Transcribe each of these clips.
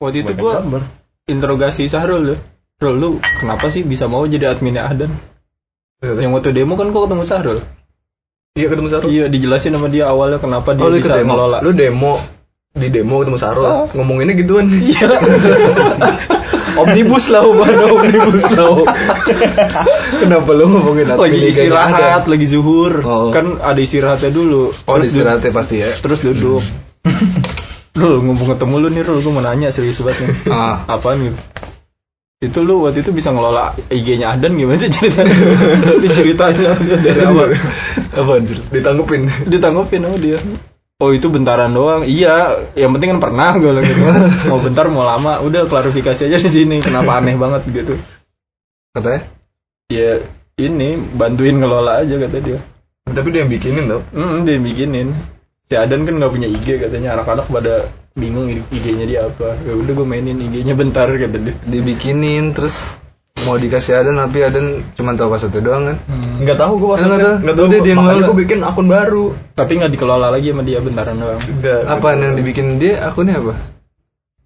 waktu itu gambar. interogasi Sahrul lu Rul, lu kenapa sih bisa mau jadi adminnya Adan? Yang waktu demo kan gua ketemu Sahrul. Iya ketemu Sarul. Iya, dijelasin sama dia awalnya kenapa dia Oh, bisa demo. ngelola. Lu demo di demo ketemu Sarul. Oh. Ngomonginnya gituan. Iya. omnibus law mana omnibus law. Kenapa lu ngomongin lagi admin nggak istirahat, lagi zuhur. Oh. Kan ada istirahatnya dulu. Oh, Terus istirahatnya pasti ya. terus duduk. Rul, ngomong ketemu lu nih, Rul, gua mau nanya serius banget nih. Ah. Apaan gitu? Itu lu waktu itu bisa ngelola IG-nya Adan gimana sih ceritanya? Diceritanya dari awal. Apa anjir? Ditanggepin. Ditanggepin sama dia. Oh itu bentaran doang. Iya, yang penting kan pernah gue bilang gitu. Mau bentar mau lama, udah klarifikasi aja di sini. Kenapa aneh banget gitu? Katanya. Ya ini bantuin ngelola aja kata dia. Tapi dia yang bikinin tau. Hmm, dia bikinin. Si Adan kan nggak punya IG katanya. Anak-anak pada bingung IG-nya dia apa. Ya udah gue mainin IG-nya bentar kata dia. dibikinin terus mau dikasih Adan tapi Adan cuma tahu pas satu doang kan Enggak tahu gua Nggak maksudnya. tahu. Enggak tahu Udah dia Makanya ngelola. gua bikin akun baru. Tapi nggak dikelola lagi sama dia bentaran doang. Enggak. apa yang dibikin dia akunnya apa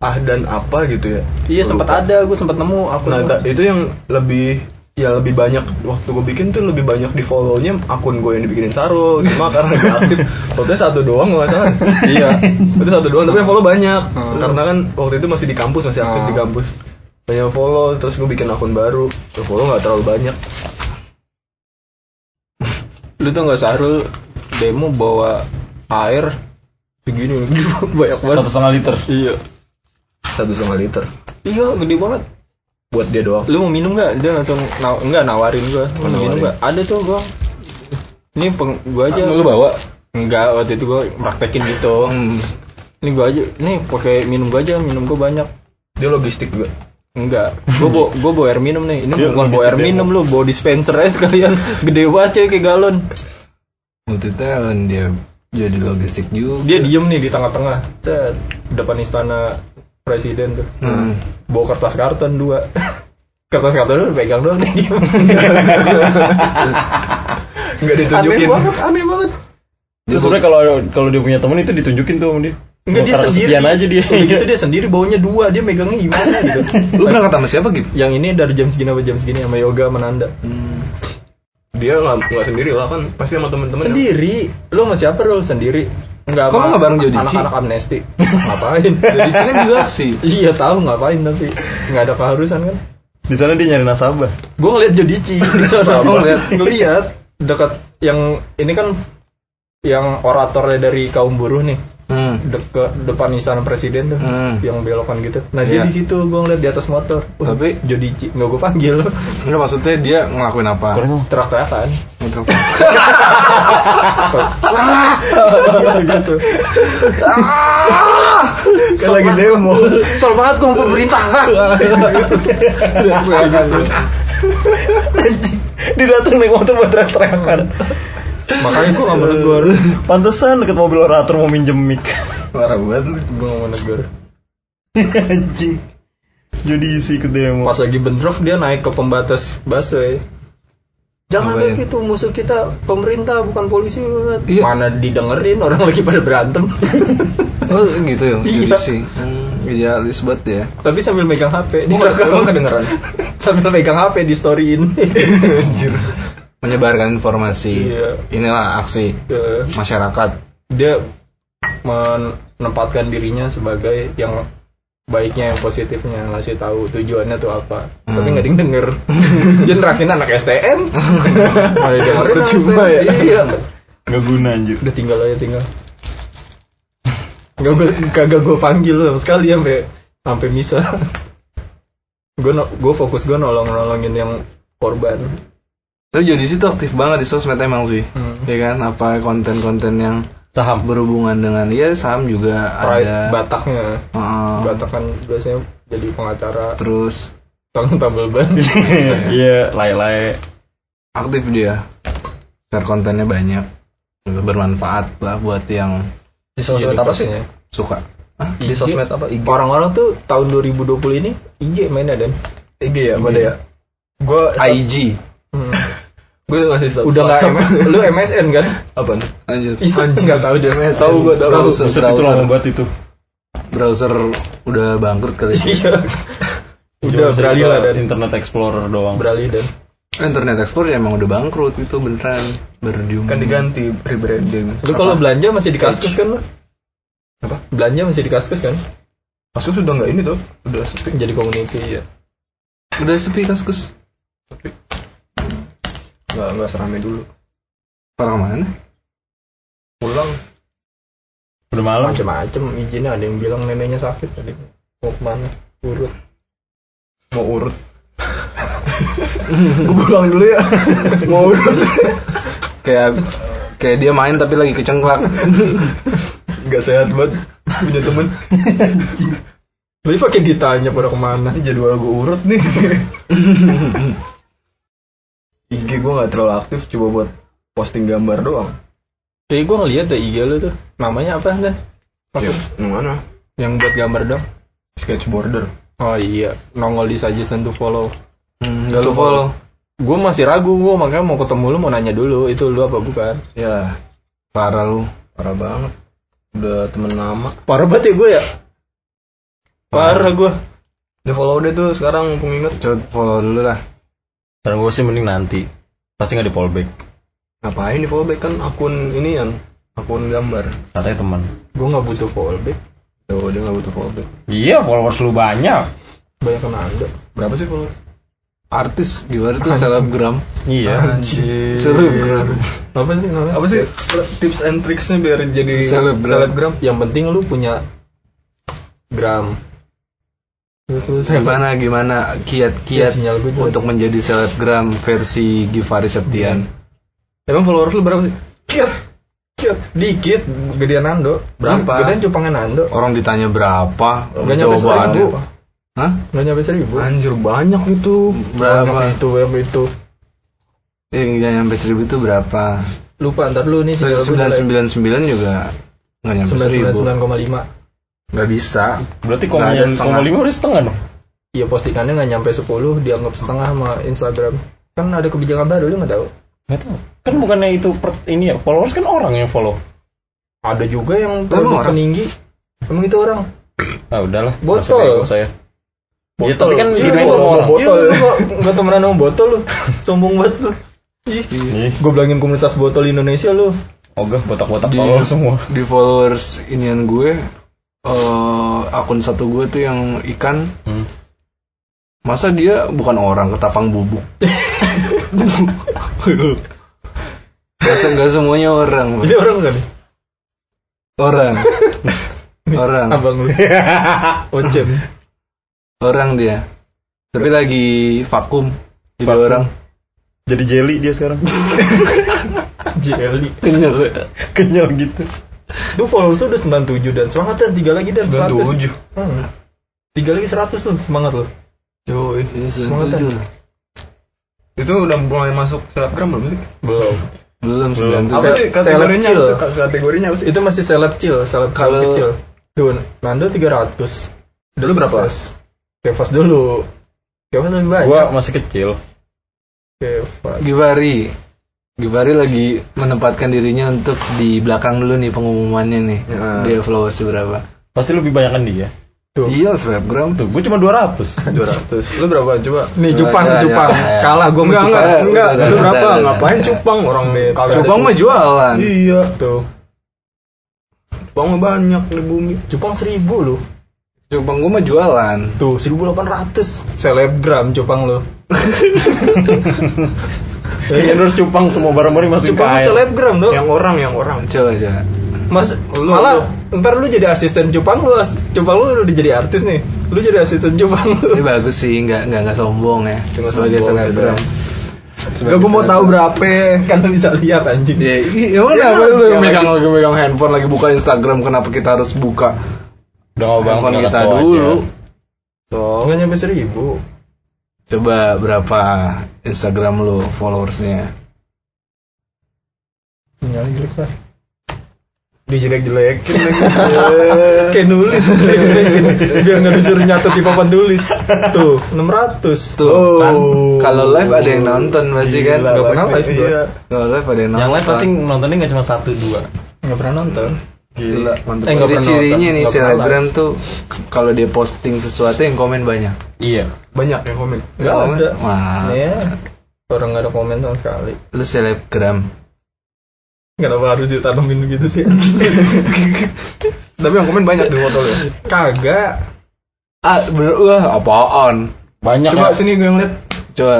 Ah dan apa gitu ya. Iya sempat ada, gue sempat nemu akun. Nah, itu yang lebih ya lebih banyak waktu gue bikin tuh lebih banyak di follow-nya akun gue yang dibikinin Sarul cuma karena gak aktif fotonya satu doang nggak salah iya itu satu doang tapi yang follow banyak Hmm. karena kan waktu itu masih di kampus masih aktif Hmm. di kampus banyak yang follow terus gue bikin akun baru yang follow nggak terlalu banyak Lu tau gak Sahrul demo bawa air segini banyak banget. Satu setengah liter. Iya. satu setengah liter Iya, gede banget. Buat dia doang Lu mau minum gak? Dia langsung naw enggak nawarin gua. Mau Oh, minum nawarin. gak? Ada tuh gua. Ini peng gua aja. lu bawa Enggak, waktu itu gua praktekin gitu. hmm. Ini gua aja. Nih pakai minum gua aja, minum gua banyak. dia logistik juga Enggak, gua bawa gua bawa air minum nih. Ini bukan bawa air minum lu, bawa dispenser aja sekalian. Gede banget coy kayak galon. multi talent dia jadi logistik juga Dia diem nih di tengah-tengah. Cet, depan istana presiden tuh. Hmm. Bawa kertas karton dua. kertas karton udah pegang doang nih nggak aneh ditunjukin banget, aneh banget. Terus sebenarnya kalau kalau dia punya temen itu ditunjukin tuh sama dia. Enggak dia sendiri. aja dia. Udah gitu dia sendiri baunya dua, dia megangnya gimana gitu. lu berangkat sama siapa Gip? Yang ini dari jam segini sampai jam segini sama yoga menanda. dia nggak sendiri lah kan pasti sama temen-temen yang- Sendiri. Lu sama siapa lu sendiri? Enggak Kok lu nggak bareng Jodici? Anak-anak amnesti. ngapain? jadi kan juga aksi iya tahu ngapain tapi nggak ada keharusan kan. Di sana dia nyari nasabah. Gue ngeliat Jodici di sana. Oh, ngeliat. ngeliat dekat yang ini kan yang oratornya dari kaum buruh nih hmm. deket depan istana presiden tuh Hmm. yang belokan gitu. Nah dia Iya. di situ gue ngeliat di atas motor. Wah, Tapi- Jodici nggak gue panggil Enggak maksudnya dia ngelakuin apa? Ngelakuin gitu. kan lagi demo Kesel banget gue pemerintahan. Anjing. Dia datang naik motor buat teriak-teriakan. Makanya gue gak mau negur. Pantesan deket mobil orator mau minjem mic. parah banget Gue gak mau negur. Anjing. Jadi isi ke demo. Pas lagi bentrok dia naik ke pembatas busway. Jangan kayak gitu musuh kita pemerintah bukan polisi banget. Iya. Mana didengerin orang lagi pada berantem. Oh gitu ya, Iya. judisi. Hmm, idealis banget ya. Tapi sambil megang HP. Emang nggak- emang kedengeran? sambil megang HP di storyin. Menyebarkan informasi. Iya. Inilah aksi Eh, masyarakat. dia menempatkan dirinya sebagai yang baiknya yang positifnya ngasih tahu tujuannya tuh apa tapi Hmm. nggak ada yang denger dia nerapin anak STM Percuma STM. ya? iya Nggak guna anjir. udah tinggal aja tinggal nggak gue kagak gue panggil sama sekali sampai sampai misa gue no, gue fokus gue nolong nolongin yang korban Tapi judisi tuh aktif banget di sosmed emang sih. Hmm. Ya kan, apa konten-konten yang Saham. berhubungan dengan ya saham juga Pride ada. Bataknya Heeh. Batak kan biasanya jadi pengacara Terus tang tambal ban Iya, lay-lay. aktif dia. Share kontennya banyak. Bermanfaat lah buat yang di sosmed apa sih suka. Hah? di sosmed apa IG orang-orang tuh tahun 2020 ini IG mainnya dan IG ya pada ya gue IG. Gue udah ngasih status udah nggak WhatsApp. M- lu MSN kan apa Anjir. Iya, nggak tahu dia MSN Tahu gua, tahu. Browser, Buset itu browser. lama banget itu. browser udah bangkrut kali. Iya. Udah beralih lah dari Internet Explorer doang. beralih dan Internet Explorer ya emang udah bangkrut itu beneran berjumlah. Kan diganti rebranding. Lu kalau belanja masih di kaskus kan lu? Apa? Belanja masih di kaskus kan? Kasus sudah nggak ini tuh, udah sepi. Jadi community ya. udah sepi kaskus. Nggak nggak serame dulu. Orang mana? Pulang Udah malam. Macem-macem izinnya ada yang bilang neneknya sakit tadi. Mau ke mana? Urut. mau urut. Gue pulang dulu ya. mau urut. Kayak kayak dia main tapi lagi kecengklak. Nggak sehat banget punya temen. Lu pakai ditanya pada ke mana? Jadwal gue urut nih. IG gue nggak terlalu aktif, coba buat posting gambar doang. Jadi gue ngeliat deh IG lu tuh. Namanya apa dan? Ya, yang mana? Yang buat gambar dong. Sketch border. Oh iya, nongol di suggestion to follow. Hmm, Gak lu follow. Gue masih ragu, gue makanya mau ketemu lu mau nanya dulu itu lu apa bukan? Ya, Parah lu. parah banget. Udah temen lama. Parah banget ya gue ya. Parah gue. Udah follow deh tuh sekarang pengingat. Coba follow dulu lah. Dan gue sih mending nanti. Pasti nggak di fallback. Ngapain di follow back kan akun ini yang akun gambar. Katanya teman. Gue nggak butuh fallback. Tuh dia nggak butuh follow back. Iya, followers lu banyak. Banyak kena anda. Berapa sih follow? Artis gimana tuh selebgram? Iya. Anjir. Selebgram. Apa sih namanya? Apa sih tips and tricksnya biar jadi Selebgram. selebgram? Yang penting lu punya gram. Terus lu seleb- Gimana gimana kiat-kiat Ya, untuk menjadi selebgram versi Givari Septian? Emang followers lu berapa sih? Kiat. Kiat. Dikit. Gedean Nando. Berapa? Gedean cupangan Nando. Orang ditanya berapa? Gak nyampe seribu. Hah? Gak nyampe seribu. Anjir banyak itu. Berapa? Banyak itu, yang itu. Yang nggak nyampe seribu itu berapa? Lupa ntar lu nih Sembilan sembilan sembilan juga nggak nyampe sembilan sembilan koma lima. Nggak bisa. Berarti koma lima udah setengah dong. Iya postingannya nggak nyampe 10 dianggap setengah sama Instagram. Kan ada kebijakan baru lu nggak tahu. Nggak tahu. Kan bukannya itu per, ini ya followers kan orang yang follow. Ada juga yang orang? peninggi. Emang itu orang. Ah udahlah. Botol. saya. Iya tapi kan Iya, di botol, sama orang. Botol. Iya, lu kok nggak temenan sama botol lu. Sombong banget lu. Ih, Ih, gue bilangin komunitas botol Indonesia lu. ogah botak-botak Di, followers semua. di followers inian gue, eh akun satu gue tuh yang ikan. Hmm. Masa dia bukan orang ketapang bubuk? Masa nggak semuanya orang? Ini orang kan? Orang. orang. Abang lu. Ocem. Orang dia. Tapi lagi vakum. Jadi Vakum. orang. Jadi jelly dia sekarang. JLI. Kenyal. Kenyal gitu. Tuh followers udah 97 dan semangat dan tiga lagi dan 100. 97. Hmm. Tiga lagi 100 lu semangat lu. Cuy. Semangat, Semangat Itu udah mulai masuk selebgram belum sih? Belum. Belum Belum. Apa sih kategorinya? Kategorinya apa sih? Itu masih seleb chill, seleb Kalau- kecil. Tuh, Nando 300. Udah Lu berapa? Kevas dulu. Kevas lebih banyak. Gua masih kecil. Kevas. Givari. Givari lagi menempatkan dirinya untuk di belakang dulu nih pengumumannya nih. Ya. Dia followers berapa? Pasti lebih banyak kan dia. Tuh. Iya, selebgram. Tuh, gue cuma 200. 200. Lu berapa coba? Nih Jupang, ya, Jupang. ya, ya. Kalah gua sama Enggak, Jupang. enggak, enggak. Lu berapa? Ngapain udah. cupang orang Cupang ada- mah jualan. Iya. Tuh. Cupang mah banyak di bumi. Jupang 1000 lu. Cupang gua mah jualan. Tuh, 1800. Selebgram Jupang lu. Yang endorse cupang semua barang-barang masuk Jupang lu kain. selebgram tuh. Yang orang, yang orang. Coba coba. Mas, malah ntar lu jadi asisten Jupang lu, as- Jupang lu udah jadi artis nih. Lu jadi asisten Jupang lu. Ini bagus sih, nggak nggak nggak sombong ya. Cuma sebagai selebgram. Enggak gua mau tahu berapa. kan lu bisa lihat anjing. Ya, iya, Ya, kenapa lu yang megang lagi megang handphone lagi buka Instagram kenapa kita harus buka Udah handphone kita aja. dulu? Tuh, nggak nyampe seribu. Coba berapa Instagram lu followersnya? Sinyal jelek pas. Dijelek-jelekin lagi. Kayak nulis, biar nggak disuruh nyatet di papan tulis. Tuh, 600. Tuh, Oh. kan kalau live ada yang nonton pasti kan. Nggak pernah live gua. Iya. Kalau live ada yang nonton. Yang lain pasti nontonnya nggak cuma satu dua. Nggak pernah nonton. Gila, mantep. Eh, Ciri-cirinya nih selebgram tuh kalau dia posting sesuatu yang komen banyak. Iya. Banyak yang komen. Nggak Komen? ada. Wah. Iya. Orang nggak ada komen sama sekali. Lu selebgram. Kenapa harus ditanamin begitu sih? Tapi yang komen banyak di foto lu. Kagak. Ah, bener, wah apaan? Banyak Coba ya. sini gue ngeliat. Coba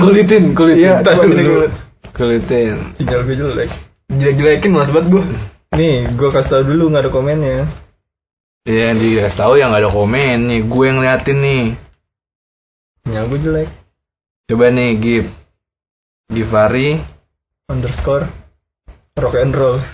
kulitin, kulitin. Iya, coba sini gue ngeliat. Kulitin. Sinyal gue jelek. Jelek-jelekin mas banget gue. Nih, gue kasih tau dulu nggak ada komennya. Iya, yang dikasih tahu yang gak ada komen nih. Gue yang liatin nih. Sinyal gue jelek. Coba nih, Gip. Givari, Underscore. Rock and roll.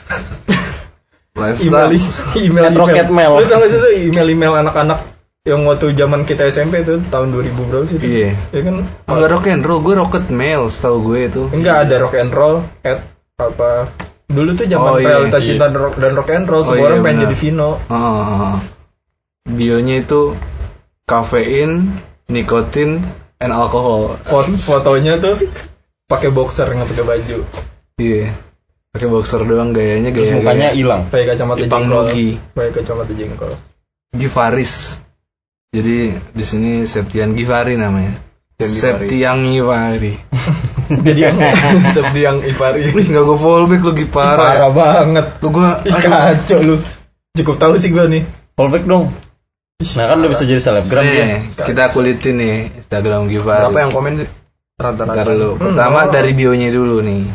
Email, email, At Rocket Mail. Lu tau gak sih tuh email-email anak-anak yang waktu zaman kita SMP tuh tahun 2000 berapa sih? itu? Iya. Ya kan? Oh, enggak rock and roll, gue rocket mail setahu gue itu. Enggak ada rock and roll at apa dulu tuh zaman Oh, iya, realita iya. cinta dan rock, dan rock and roll Oh, semua iya, orang pengen jadi Vino Oh, oh. Bionya itu kafein, nikotin, and alkohol. Fot- fotonya tuh pakai boxer nggak pakai baju Iya. Pakai boxer doang gayanya Terus gaya mukanya hilang. pakai kacamata Ipang jengkol pakai kacamata jengkol Givaris. Jadi di sini Septian Givari namanya. Septian Givari. Septian Givari. jadi yang seperti yang Ivari Wih, nggak gue fallback lu Gipara. parah banget Lu gua kacau lu cukup tahu sih gua nih Fallback dong. Nah kan udah bisa jadi selebgram nih, dia. kita kulitin nih Instagram Givari. Berapa yang komen? Rata-rata. Dulu. Hmm, Pertama dari bionya dulu nih.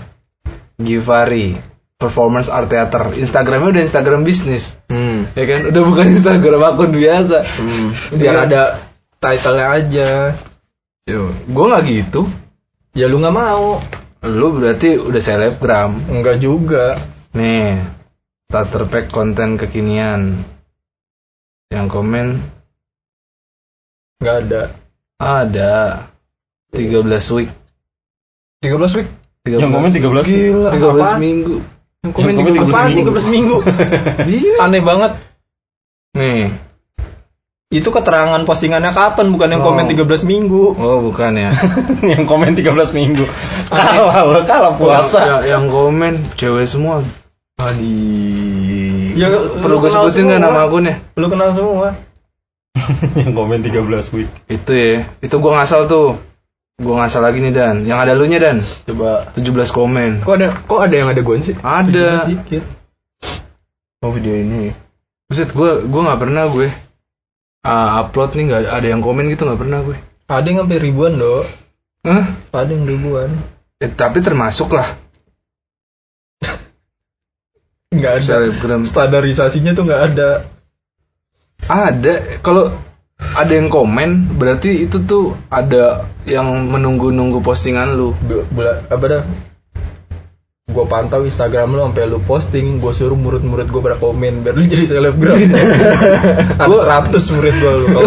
Givari, Performance Art Theater. Instagramnya udah Instagram bisnis. Hmm. Ya kan? Udah bukan Instagram akun biasa. Hmm. biar ada title-nya aja Yo, gue nggak gitu. ya lu nggak mau Lu berarti udah selebgram. enggak juga Nih, starter pack konten kekinian. Yang komen nggak ada ada 13 week. 13 week. 13 Yang komen 13 Gila. 13 apaan? minggu. Yang komen Yang komen 13 Apaan minggu. 13 minggu aneh banget Nih. Itu keterangan postingannya kapan bukan yang Oh. komen 13 minggu Oh, bukan ya. yang komen 13 minggu. Kalah lo, kalah puasa. Yang, yang komen cewek semua. Adi. Ya, Perlu lu gue kenal sebutin semua. kan nama akunnya? lu kenal semua yang komen 13 week. Itu ya. Itu gue ngasal tuh. Gue ngasal lagi nih Dan. Yang ada lu nya Dan. Coba 17 komen. Kok ada kok ada yang ada gue sih? Ada. sedikit Oh video ini. Buset, gue gue nggak pernah gue Ah, upload nih nggak ada yang komen gitu nggak pernah gue. ada yang sampai ribuan do Hah? ada yang ribuan Eh, tapi termasuk lah nggak ada selebgram. standarisasinya tuh nggak ada Ada. Kalau ada yang komen, berarti itu tuh ada yang menunggu-nunggu postingan lu. Bu- bula- apa dah gue pantau Instagram lu sampai lu posting gue suruh murid-murid gue pada komen biar lu jadi selebgram ada 100 murid gue lu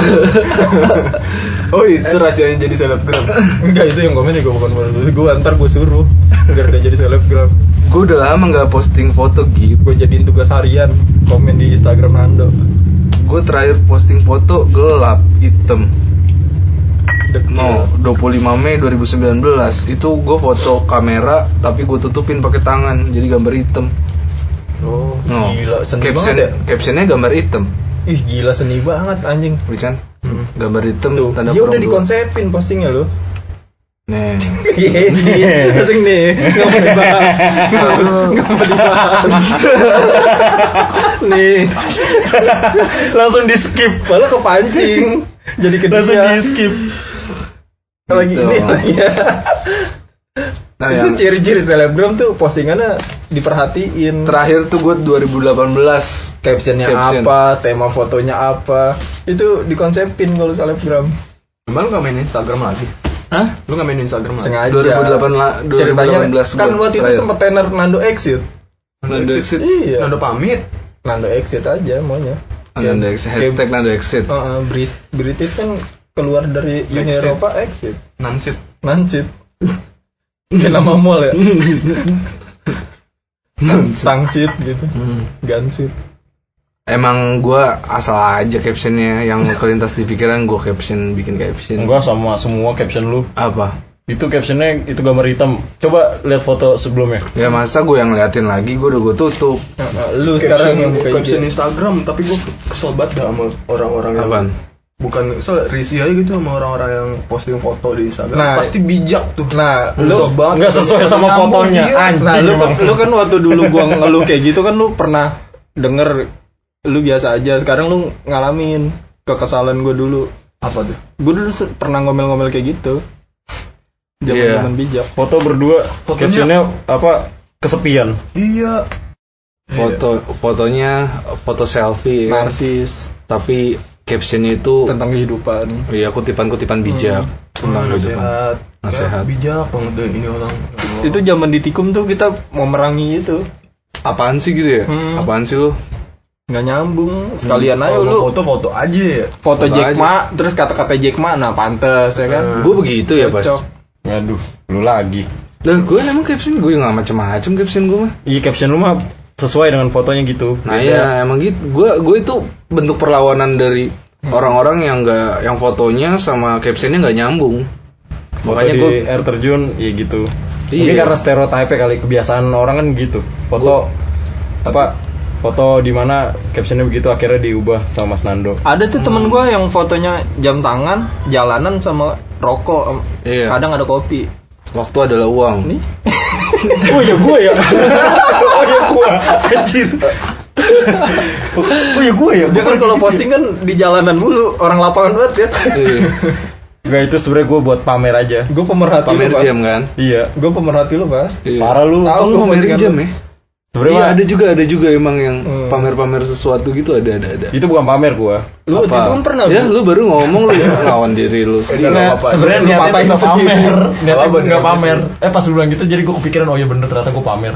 Oh itu rahasianya jadi selebgram. enggak itu yang komen juga bukan murid gue antar gue suruh biar dia jadi selebgram Gue udah lama nggak posting foto gitu. gue jadiin tugas harian komen di Instagram Nando Gue terakhir posting foto gelap hitam. No, 25 Mei 2019 itu gue foto kamera tapi gue tutupin pakai tangan jadi gambar hitam. oh No. gila seni Caption, banget ya captionnya gambar hitam, ih gila seni banget anjing bukan? Hmm. Gambar hitam Tuh, tanda dia udah dikonsepin postingnya lo Nih. Iya, langsung nih, nggak mau dibahas, nggak mau dibahas. nih, langsung di skip. malah kepancing, jadi ke Langsung di skip. Lagi Gitu. ini, ya. Nah, itu yang ciri-ciri selebgram tuh postingannya diperhatiin. terakhir tuh gue 2018 Captionnya Caption. apa, tema fotonya apa, itu dikonsepin kalau selebgram. Emang lu gak main Instagram lagi? Hah? Lu gak main Instagram lagi? Sengaja. 2008 la- Ceritanya 2018 kan waktu itu terakhir. sempet tenar Nando exit. Nando exit. Iya. Nando pamit. Nando exit aja maunya. Nando exit. Hashtag Nando exit. Uh, Brit- British kan keluar dari Uni. Eropa exit. Nansit. Nancit. Kayak nama mall ya. Tangsit gitu. Gansit. Emang gue asal aja captionnya yang kelintas di pikiran gue caption bikin caption. Enggak sama semua caption lu. Apa? Itu captionnya itu gambar hitam. Coba lihat foto sebelumnya. Ya masa gue yang ngeliatin lagi, gue udah gue tutup. Lu sekarang yang buka caption IG. Instagram tapi gue kesel banget sama orang-orang yang Apaan? Bukan kesel risih aja gitu sama orang-orang yang posting foto di Instagram Nah, pasti bijak tuh Nah, lu nggak sesuai sama fotonya. iya. Anjing. Nah, lu, lu kan waktu dulu gua ngeluh kayak gitu kan lu pernah denger lu biasa aja. Sekarang lu ngalamin kekesalan gua dulu. apa tuh Gua dulu pernah ngomel-ngomel kayak gitu. Zaman-zaman bijak. Foto berdua, Fotonya- captionnya apa? Kesepian. iya Foto fotonya foto selfie kan. Narsis Tapi captionnya itu tentang kehidupan. ya kutipan-kutipan bijak tentang kehidupan. nasihat Nasihat. Ya, bijak banget deh ini orang Itu zaman di Tikum tuh kita mau merangi itu. Apaan sih gitu ya? Hmm. Apaan sih lu? nggak nyambung sekalian aja Kalau mau lu foto foto aja ya foto Foto Jack Ma terus kata-kata Jack Ma nah pantes ya kan Gue begitu ya pas. Aduh, lu lagi. Lah gue emang caption gue nggak macem-macem caption gue mah. Iya caption lu mah sesuai dengan fotonya gitu. Nah ya emang gitu. Gue gue itu bentuk perlawanan dari orang-orang yang nggak yang fotonya sama captionnya nggak nyambung. Foto Makanya di gue air terjun, ya gitu. Iya. Mungkin karena stereotype kali kebiasaan orang kan gitu. Foto apa? Foto di mana captionnya begitu akhirnya diubah sama Mas Nando. ada tuh temen gue yang fotonya jam tangan jalanan sama rokok Iya. kadang ada kopi waktu adalah uang. nih oh ya gue ya. oh ya gue. Anjir. oh ya gue ya. dia kan kalau posting kan di jalanan mulu orang lapangan banget ya Iya. Enggak itu sebenarnya gue buat pamer aja. gue pemerhati Pamer lu pas jam kan? Iya. gue pemerhati lu pas Iya. Parah lu. Tahu Oh, lu pamer jam ya? Sebenarnya Iya ada juga ada juga emang yang Hmm. pamer-pamer sesuatu gitu ada ada ada. itu bukan pamer gue. lu waktu itu kan pernah Ya lu baru ngomong lu ngelawan diri lu sendiri. Nggak Nggak, apa-apa. sebenarnya niatnya sendiri. pamer, niatnya Apa, nggak niatnya pamer. Eh pas lu bilang gitu jadi gue kepikiran oh ya bener ternyata gue pamer.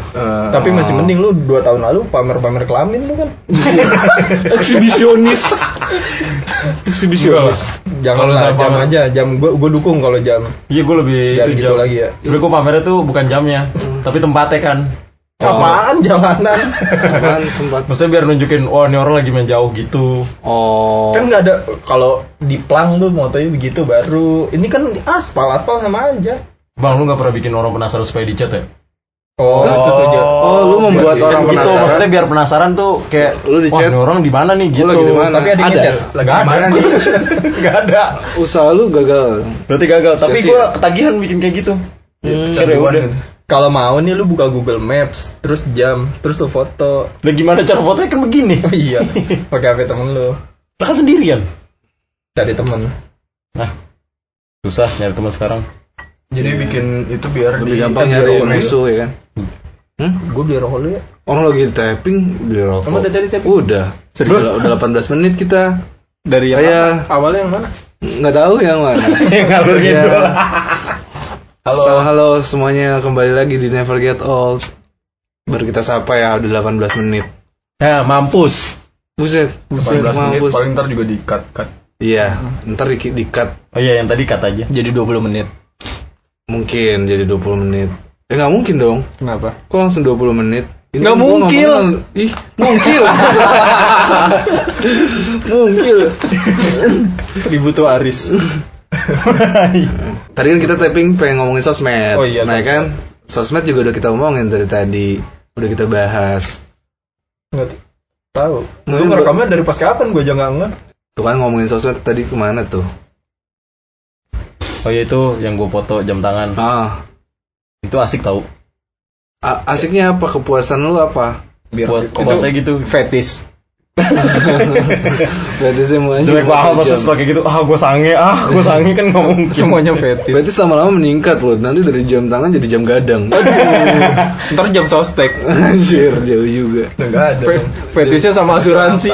tapi masih mending lu dua tahun lalu pamer-pamer kelamin lu kan Eksibisionis. Eksibisionis. jangan Kalau jam pamer. aja jam gue gue dukung kalau jam Iya gue lebih gitu jam. lagi ya. Sebenarnya gue pamernya tuh bukan jamnya, tapi tempatnya kan. Apaan jalanan Apaan tempat? Maksudnya biar nunjukin, wah ini orang lagi main jauh gitu. Oh. kan nggak ada kalau di plang tuh motonya begitu baru ini kan di aspal aspal sama aja Bang lu nggak pernah bikin orang penasaran supaya dicat ya? oh, Oh, lu membuat Biar orang gitu, penasaran. maksudnya biar penasaran tuh kayak, Lu di chat. orang di mana nih gitu. lagi di mana? tapi ada Ada. Lagi di mana nih? Gak ada. Usaha lu gagal. Berarti gagal. Tapi gue ketagihan bikin kayak gitu. Hmm. Canduan udah. Gitu. kalau mau nih lu buka Google Maps terus jam terus lu foto Lah gimana cara fotonya kan begini? oh iya pakai HP temen lu Lah kan sendirian. cari temen Nah, susah nyari teman sekarang. jadi bikin itu biar Lebih di gampang nyari biar- musuh ya kan? Hmm? gue beli rokok lu ya Orang lagi tapping beli rokok. Kamu udah tadi tapping? Udah. Serius? Udah, udah 18 menit kita. dari yang Kayak- mana? awalnya yang mana Nggak tahu yang mana. Yang ngalur Iya. Halo So, halo semuanya kembali lagi di Never Get Old. Baru kita sapa ya udah 18 menit. Nah, mampus. Buset, buset 18 menit mampus. paling ntar juga di cut cut Iya, ntar di, di cut Oh iya, yang tadi cut aja. jadi 20 menit mungkin jadi 20 menit. Eh nggak mungkin dong. kenapa Kok langsung 20 menit? Ini Nggak mungkin. ngomongnya- Ih, mungkin. mungkin. ribut tuh Aris Tadi kan kita tapping pengen ngomongin sosmed. Oh iya, Nah sosmed. kan sosmed juga udah kita omongin dari tadi. Udah kita bahas. nggak tahu Nah, lu ini ngerekamnya dari pas kapan gue jangan nggak Tuh kan ngomongin sosmed tadi ke mana tuh? Oh iya itu yang gue foto jam tangan. Ah, Itu asik tau. a- asiknya apa? Kepuasan lu apa? biar Buat kepuasnya gitu. fetis Berarti semua Jelek banget masa setelah kayak gitu. Ah, gue sange. Ah, gue sange kan nggak mungkin. semuanya fetis Berarti lama-lama meningkat loh. Nanti dari jam tangan jadi jam gadang. ntar jam sostek Anjir, jauh juga. nggak ada Fe- fetisnya sama asuransi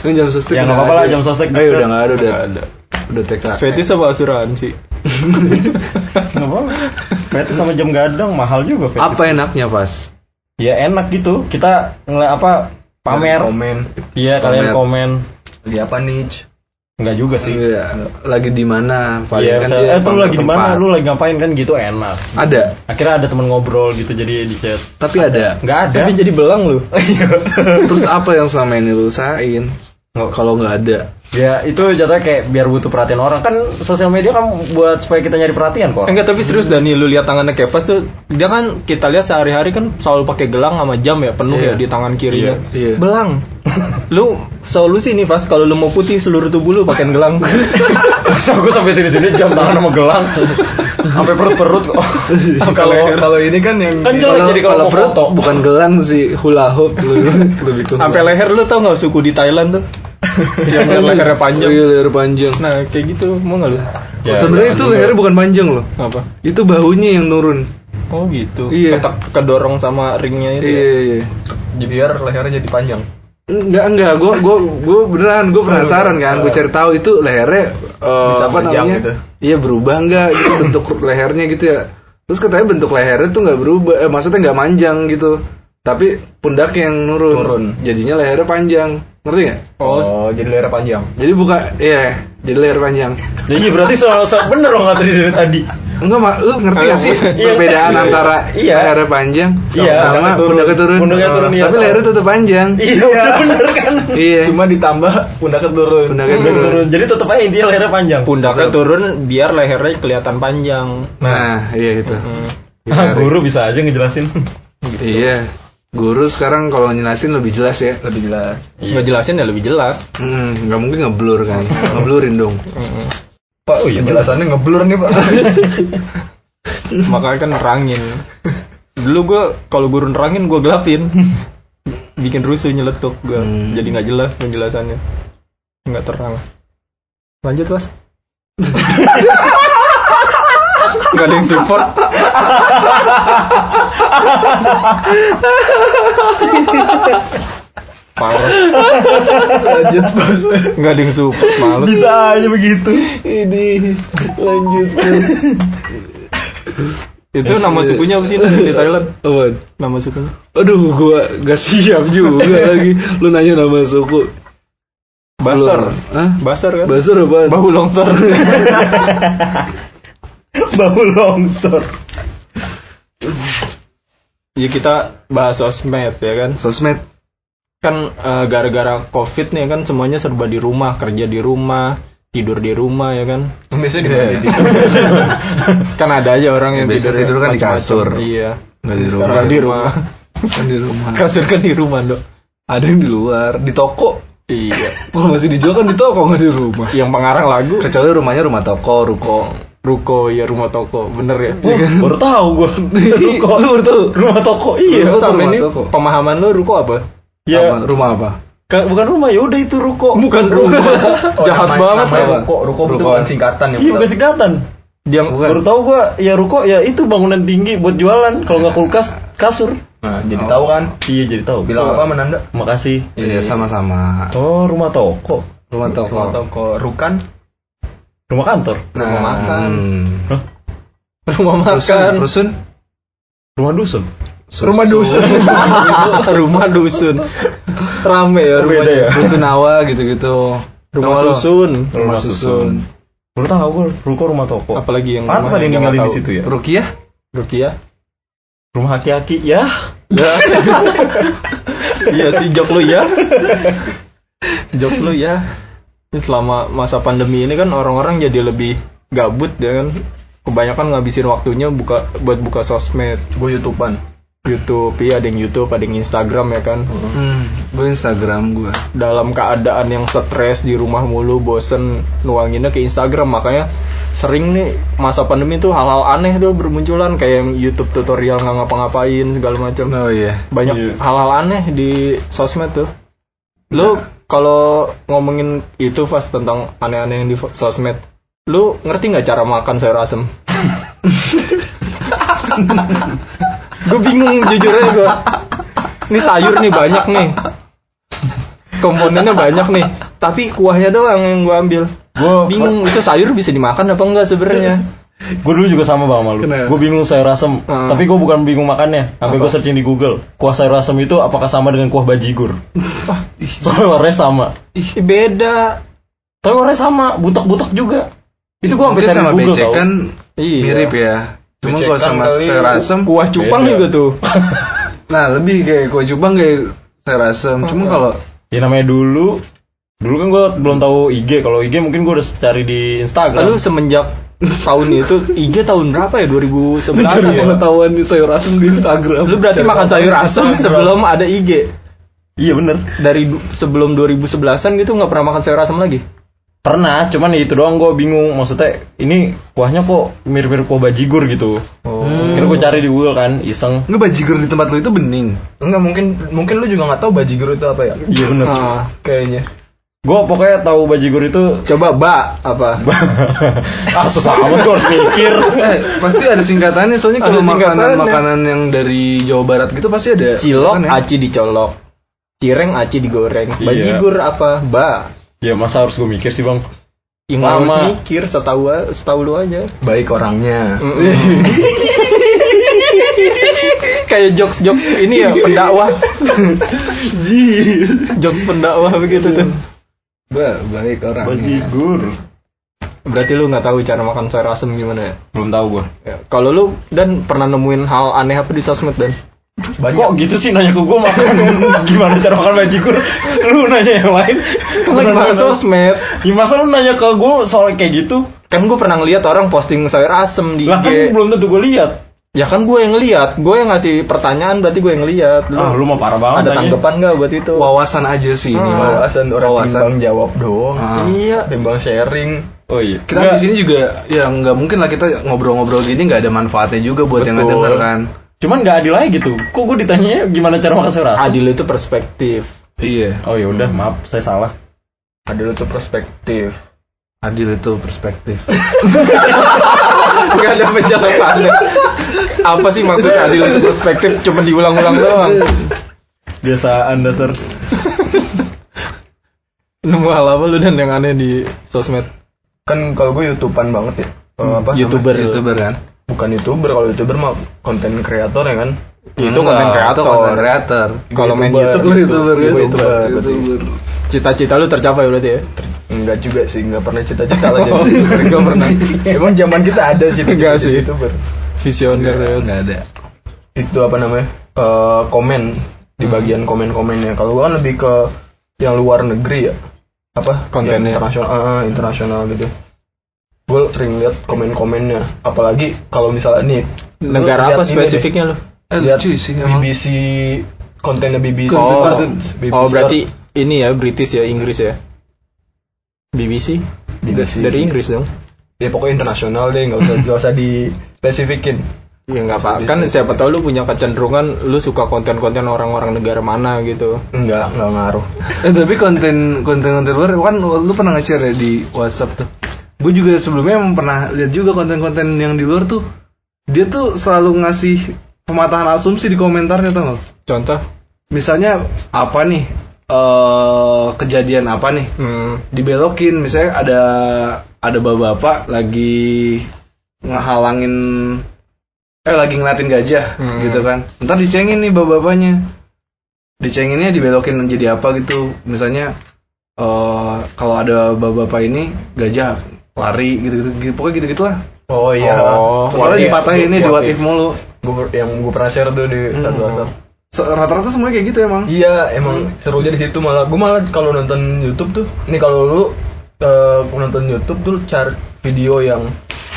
Kan jam sostek Ya, nggak apa-apa lah, jam sostek Eh, deket. udah nggak ada udah. Ada. Udah TK. fetis sama asuransi Nggak apa-apa. Fetis sama jam gadang mahal juga fetis. Apa enaknya pas? Ya enak gitu. Kita ngeliat apa pamer. komen Iya kalian komen. di apa nih Enggak juga sih. Iya, lagi di mana? Paling Iya, kan misalnya, dia eh tuh lagi di mana? Lu lagi ngapain kan gitu enak. Ada, Akhirnya ada temen ngobrol gitu jadi di chat. tapi ada. Enggak ada. tapi jadi belang lu Terus apa yang selama ini lu usahain? Kalau nggak ada, Ya itu jatuhnya kayak biar butuh perhatian orang kan sosial media kan buat supaya kita nyari perhatian kok. Enggak tapi serius Dani lu lihat tangannya Kevas tuh dia kan kita lihat sehari-hari kan selalu pakai gelang sama jam ya penuh Iya. ya di tangan kirinya. Iya, iya. Belang. lu solusi nih Vas kalau lu mau putih seluruh tubuh lu pakai gelang. Masa gue sampai sini-sini jam tangan sama gelang. Sampai perut-perut kok. Kalau kalau ini kan yang Kan jelek jadi kalau perut foto. bukan gelang sih hula hoop lu lebih ke Sampai leher lu tau nggak suku di Thailand tuh? yang lehernya panjang. Oh iya leher panjang. Nah, kayak gitu mau nggak lu? Ya, Sebenarnya itu lehernya bukan panjang loh. Apa? Itu bahunya yang turun. Oh gitu. Iya. Ketek- kedorong sama ringnya itu. ya? Iya iya. biar lehernya jadi panjang. Enggak enggak, gue gue gue beneran gue penasaran kan, gue cari tahu itu lehernya eh, Bisa apa panjang namanya? gitu. Iya berubah enggak gitu bentuk lehernya gitu ya. Terus katanya bentuk lehernya tuh nggak berubah, eh, maksudnya nggak manjang gitu, tapi pundak yang nurun. Turun. Jadinya lehernya panjang, ngerti nggak? Oh, jadi leher panjang. Jadi buka, iya, jadi leher panjang. Iya berarti soal soal bener dong nggak tadi dari tadi. Enggak, mak, lu ngerti gak sih Iya, perbedaan iya, antara iya. lehernya panjang Iya, sama pundaknya turun. pundaknya turun? Pundaknya turun, iya, Tapi lehernya tetap panjang. Iya bener kan. Iya. Cuma ditambah pundaknya turun. Pundaknya Pundaknya turun. turun. Jadi tetap aja intinya lehernya panjang. Pundaknya turun biar lehernya kelihatan panjang. Nah, iya itu. Ah, guru bisa aja ngejelasin. Iya. Guru sekarang kalau nyelasin lebih jelas ya. Lebih jelas. Nggak jelasin ya lebih jelas. Hmm, nggak mungkin ngeblur kan. Ngeblurin dong. Pak, oh iya penjelasannya ngeblur nih, Pak. Makanya kan nerangin. Dulu gue kalau guru nerangin gue gelapin. Bikin rusuh nyeletuk gue. Hmm. Jadi nggak jelas penjelasannya. Nggak terang. Lanjut mas. Gak ada yang support. Parah. Lanjut, Bos. Gak ada yang support. Males. Bisa aja begitu. Ini lanjut. Itu nama sukunya apa sih di Thailand? Apaan? Nama sukunya? Aduh, gua gak siap juga lagi. Lu nanya nama suku. Basar. Hah? Basar kan? Basar apaan? Bahu longsor. Bau longsor. ya kita bahas sosmed ya kan. Sosmed. Kan eh, gara-gara covid nih kan semuanya serba di rumah, kerja di rumah, tidur di rumah ya kan. Biasanya di Iya. Kan ada aja orang yang Biasa tidur kan di kasur. Iya. Nggak di rumah. Sekarang di rumah. Kan di rumah. Kasur kan di rumah, Dok. Ada yang di luar, di toko. Iya. Kalau masih dijual kan di toko nggak di rumah. Yang pengarang lagu Kecuali rumahnya rumah toko, ruko. Ruko ya rumah toko, bener ya? Wah, baru tahu gua. Ruko. Lu baru tahu? Rumah toko. Iya. Rumah Sama ini toko. pemahaman lu ruko apa? Ya, Apa? Rumah apa? ka- bukan rumah ya udah itu ruko. Bukan rumah. Jahat namanya- banget namanya ya. Ruko, ruko itu Ruko. bukan singkatan yang Iya, bukan. singkatan. Yang Bukan. Baru tahu gua ya ruko ya itu bangunan tinggi buat jualan. Kalau nggak kulkas, kasur. Nah, jadi Oh. tahu kan? Iya, jadi tahu. Bilang apa menanda? Makasih. Iya, sama-sama. Oh, rumah toko. Rumah toko. Rumah toko rukan. Rumah kantor. Rumah makan. Hmm. Hah? rumah makan. Rusun? Rumah dusun. Rumah dusun. rumah dusun. Rame ya Beda rumahnya. ya? Rusun awa gitu-gitu. Rumah lo? susun. Rumah susun. Baru tahu gua ruko rumah toko. Apalagi yang Pantas ada yang rumah nggak di situ ya. Rukiah? Rukia. Rumah aki-aki ya. Iya sih jok lu ya. Jokes lu ya. Ini selama masa pandemi ini kan orang-orang jadi lebih gabut ya kan. Kebanyakan ngabisin waktunya buka buat buka sosmed, Gue YouTubean. YouTube, iya ada yang YouTube, ada yang Instagram ya kan. Hmm, gue Instagram gue. Dalam keadaan yang stres di rumah mulu, bosen nuanginnya ke Instagram makanya sering nih masa pandemi tuh hal-hal aneh tuh bermunculan kayak yang YouTube tutorial nggak ngapa-ngapain segala macam. Oh iya. banyak Iya. hal-hal aneh di sosmed tuh. Lu kalau ngomongin itu Fas tentang aneh-aneh yang di sosmed, lu ngerti nggak cara makan sayur asem? gue bingung jujur aja gue. Ini sayur nih banyak nih. Komponennya banyak nih, tapi kuahnya doang yang gue ambil. Gua Bingung itu sayur bisa dimakan apa enggak sebenarnya? Gue dulu juga sama bang malu. Gue bingung sayur asem, Hmm. tapi gue bukan bingung makannya. Sampai Apa? gue searching di Google, kuah sayur asem itu apakah sama dengan kuah bajigur? Soalnya warnanya sama. Ih, beda. Tapi warnanya sama, butek-butek juga. Itu gue sampai cari Google tau. kan Iya. mirip ya. Cuma kalau sama sayur asem, Kuah cupang Beda. juga tuh. nah lebih kayak kue cupang kayak sayur asem. Cuma kalau Ya namanya dulu Dulu kan gue belum tahu IG, kalau IG mungkin gue udah cari di Instagram. Lalu semenjak tahun itu IG tahun berapa ya 2011 Mencari ya? pengetahuan sayur asem di Instagram. Lu berarti makan sayur asam sebelum ada IG. Iya bener. Dari sebelum 2011-an gitu nggak pernah makan sayur asam lagi. Pernah, cuman itu doang gue bingung. Maksudnya ini kuahnya kok mirip-mirip kuah bajigur gitu. Oh. Kira gue cari di Google kan, iseng. Nggak bajigur di tempat lu itu bening. Enggak mungkin mungkin lu juga nggak tahu bajigur itu apa ya? Iya bener. Ah, Kayaknya. Gue pokoknya tahu bajigur itu coba ba apa? ah susah amat gue harus mikir. Eh, pasti ada singkatannya soalnya kalau singkatannya. makanan-makanan yang dari Jawa Barat gitu pasti ada Cilok, singkatannya. aci dicolok. Cireng, aci digoreng. Iya. Bajigur apa? Ba. Ya masa harus gue mikir sih bang? Yang harus Lama. mikir setahu setahu lu aja. Baik orangnya. Kayak jokes-jokes ini ya pendakwah. Ji, jokes pendakwah begitu tuh. Ba, baik orangnya. Bajigur. Berarti lu nggak tahu cara makan sayur asem gimana ya? Belum tahu gue. Ya, Kalau lu dan pernah nemuin hal aneh apa di sosmed dan? Kok gitu sih nanya ke gue makan gimana cara makan bajigur? Lu nanya yang lain? Lagi makan sosmed. Ya masa lu nanya ke gue soal kayak gitu? Kan gue pernah ngeliat orang posting sayur asem di Lah kan belum tentu gue lihat. Ya kan gue yang ngeliat, gue yang ngasih pertanyaan berarti gue yang ngeliat. Lu, Ah lu mah parah banget. ada tanggapan nggak buat itu? Wawasan aja sih ini, Ah. Wawasan orang Wawasan. timbang jawab doang. Ah. Iya. Timbang sharing. Oh iya. Kita di sini juga ya nggak mungkin lah kita ngobrol-ngobrol gini nggak ada manfaatnya juga buat yang Betul. ngedenger kan. Cuman nggak adil aja gitu. Kok gue ditanya gimana cara makan sayur asem? Adil itu perspektif. Iya, Oh ya udah, maaf saya salah. Ada tuh perspektif. adil itu perspektif. Gak ada penjelasannya. Apa sih maksudnya adil itu perspektif? Cuma diulang-ulang doang. Biasaan dasar. Nemu hal apa lu dan yang aneh di sosmed? Kan kalau gue youtuber banget ya. Eh, apa? YouTuber. namanya? Youtuber kan? Bukan youtuber, kalau youtuber mah konten kreator ya kan. Itu Enggak, konten kreator. itu konten kreator. Kalau main YouTuber. YouTube Lu youtuber kan? Cita-cita lu tercapai berarti ya? Enggak juga sih, enggak pernah cita-cita lah jadi. Enggak pernah. Emang zaman kita ada cita-cita sih. youtuber. Visioner ya. Nggak ada. Itu apa namanya? Eh, komen di Hmm. bagian komen-komennya. Kalau gue kan lebih ke yang luar negeri ya. Apa? Kontennya. Internasional, ah, internasional gitu. Gue sering lihat komen-komennya. Apalagi kalau misalnya nih Negara apa spesifiknya? Eh, lihat lucu sih emang. BBC kontennya BBC Oh, BBC oh berarti ini ya British ya Inggris ya? BBC? BBC. Dari Inggris dong? Ya pokoknya internasional deh nggak usah nggak usah di spesifikin Ya nggak apa kan siapa tahu lu punya kecenderungan lu suka konten-konten orang-orang negara mana gitu. nggak nggak ngaruh Eh tapi konten konten konten luar kan lu pernah nge-share ya di WhatsApp tuh. Gue juga sebelumnya emang pernah lihat juga konten-konten yang di luar tuh. Dia tuh selalu ngasih pematahan asumsi di komentarnya tau gak? Contoh? Misalnya apa nih? eh kejadian apa nih? Hmm, Dibelokin misalnya ada ada bapak-bapak lagi ngehalangin eh lagi ngeliatin gajah Hmm. gitu kan. Ntar dicengin nih bapak-bapaknya. Dicenginnya dibelokin jadi apa gitu. Misalnya eh kalau ada bapak-bapak ini gajah lari gitu-gitu pokoknya gitu-gitulah. oh iya Oh, Soalnya Iya, dipatahin what what if mulu. Gua- yang gue pernah share tuh di Hmm. satu rata-rata semuanya kayak gitu emang. iya emang serunya di situ malah gue malah kalau nonton YouTube tuh nih kalau lu eh, nonton YouTube tuh cari video yang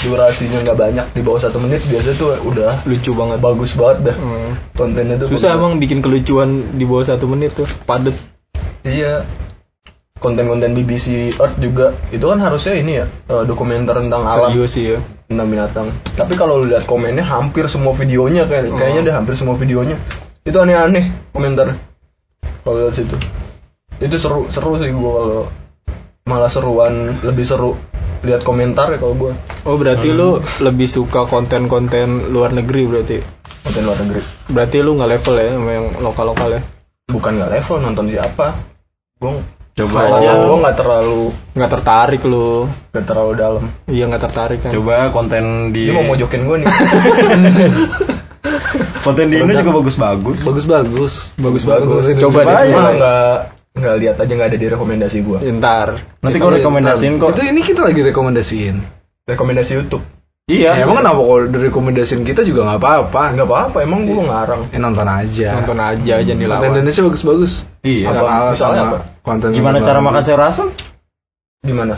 durasinya nggak banyak di bawah satu menit biasanya tuh udah lucu banget. bagus banget dah Hmm. kontennya tuh Susah emang bikin kelucuan di bawah satu menit tuh, padet. Iya. Konten-konten BBC Earth juga itu kan harusnya ini ya eh, dokumenter tentang alam Serius sih ya. tentang binatang. Tapi kalau lu lihat komennya hampir semua videonya kayak Oh. kayaknya deh hampir semua videonya itu aneh-aneh komentar. Kalau lihat situ. Itu seru seru sih gua kalau malah seruan lebih seru lihat komentar ya kalau gua Oh berarti lu lebih suka konten-konten luar negeri berarti? konten luar negeri. Berarti lu nggak level ya sama yang lokal-lokal ya? Bukan nggak level nonton siapa. Gua Coba aja. gua nggak terlalu Nggak tertarik lu? nggak terlalu dalam. Iya nggak tertarik kan? Coba konten di Dia mau mojokin gua nih. konten di Indo juga bagus-bagus. Bagus-bagus. Bagus-bagus. Coba Coba deh. Nggak nggak lihat aja nggak ada di rekomendasi gua. Ntar. Nanti gue rekomendasiin kok. Itu ini kita lagi rekomendasiin. Rekomendasi YouTube. Iya. Ya, emang kenapa kalau direkomendasiin kita juga nggak apa-apa. Nggak apa-apa, emang gue ngarang. Eh, nonton aja. Nonton aja aja Konten dilawan. Indonesia bagus-bagus. Iya. Apa? Misalnya apa? konten Gimana cara makan sayur asem? Gimana?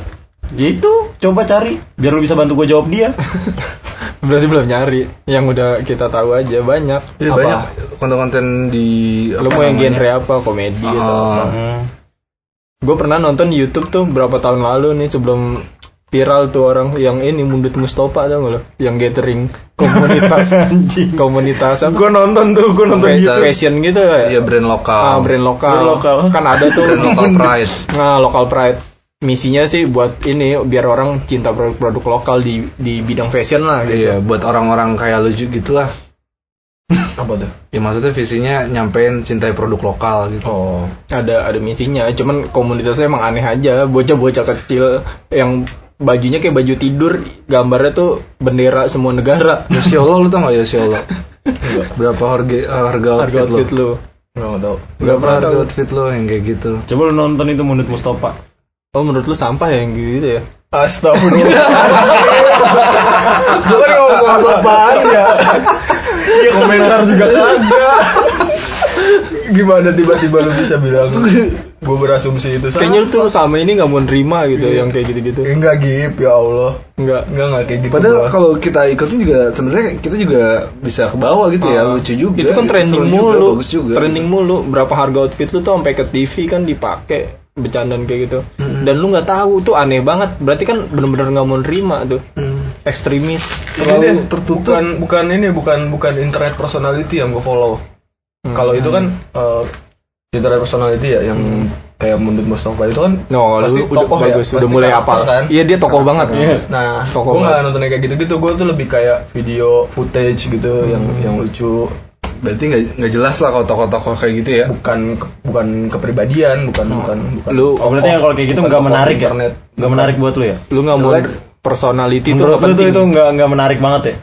Gitu, coba cari biar lu bisa bantu gue jawab dia. Berarti belum nyari. Yang udah kita tahu aja banyak. Iya, Apa? banyak konten-konten di Lu apa mau yang namanya? genre apa? Komedi atau apa? Hmm. Gue pernah nonton YouTube tuh berapa tahun lalu nih sebelum viral tuh orang yang ini Mundut Mustafa gak lo? Yang gathering komunitas komunitas apa? Gue nonton tuh, gue nonton gitu. fashion gitu ya. Iya, brand lokal. Ah, brand lokal. Brand lokal. Kan ada tuh Brand lokal pride. Nah, local pride. Misinya sih buat ini biar orang cinta produk-produk lokal di di bidang fashion lah gitu. Iya, buat orang-orang kayak lu juga gitu lah. Apa tuh? Ya maksudnya visinya nyampein cintai produk lokal gitu. Oh. Ada ada misinya, cuman komunitasnya emang aneh aja. Bocah-bocah kecil yang bajunya kayak baju tidur, gambarnya tuh bendera semua negara. Yossi Allah lu tau gak Yossi Allah? Berapa harga harga outfit, Harga outfit lu? lu. Gak Berapa pernah harga tahu. outfit lu yang kayak gitu? Coba lu nonton itu Mundut Mustafa. Oh, menurut lu sampah ya yang gitu ya? Astagfirullah. Gue kan ngomong apaan ya? Iya komentar juga kagak. Gimana tiba-tiba lu bisa bilang gue berasumsi itu Kayaknya lu tuh sama ini nggak mau nerima gitu yang kayak gitu-gitu. Enggak gip ya Allah. Enggak. Enggak enggak kayak gitu. Padahal kalau kita ikutin juga sebenarnya kita juga bisa ke bawah gitu ya, lucu juga. Itu kan gitu, trending mulu. bagus juga. Trending mulu. Berapa harga outfit lu tuh sampai ke TV kan dipakai bercandaan kayak gitu. Dan lu nggak tahu tuh aneh banget. Berarti kan bener-bener nggak mau nerima tuh. Hmm. Ekstremis. Terlalu tertutup. Bukan bukan ini bukan bukan internet personality yang gue follow. Hmm. Kalau itu kan eh, internet personality ya yang kayak Mundut Mustafa itu kan No, pasti lu udah tokoh ya, bagus, udah mulai apa? kan. Iya dia tokoh banget. Nah, Tokoh gue nggak banget. nonton yang kayak gitu-gitu. Gue tuh lebih kayak video footage gitu yang yang lucu. Berarti nggak nggak jelas lah kalau tokoh-tokoh kayak gitu ya. Bukan ke- bukan kepribadian, bukan bukan bukan. Lu Oh berarti yang kalau kayak gitu nggak menarik ya? internet. Nggak menarik buat lu ya? lu nggak mau personality itu Menurut nggak lu tuh penting. itu nggak nggak menarik banget ya?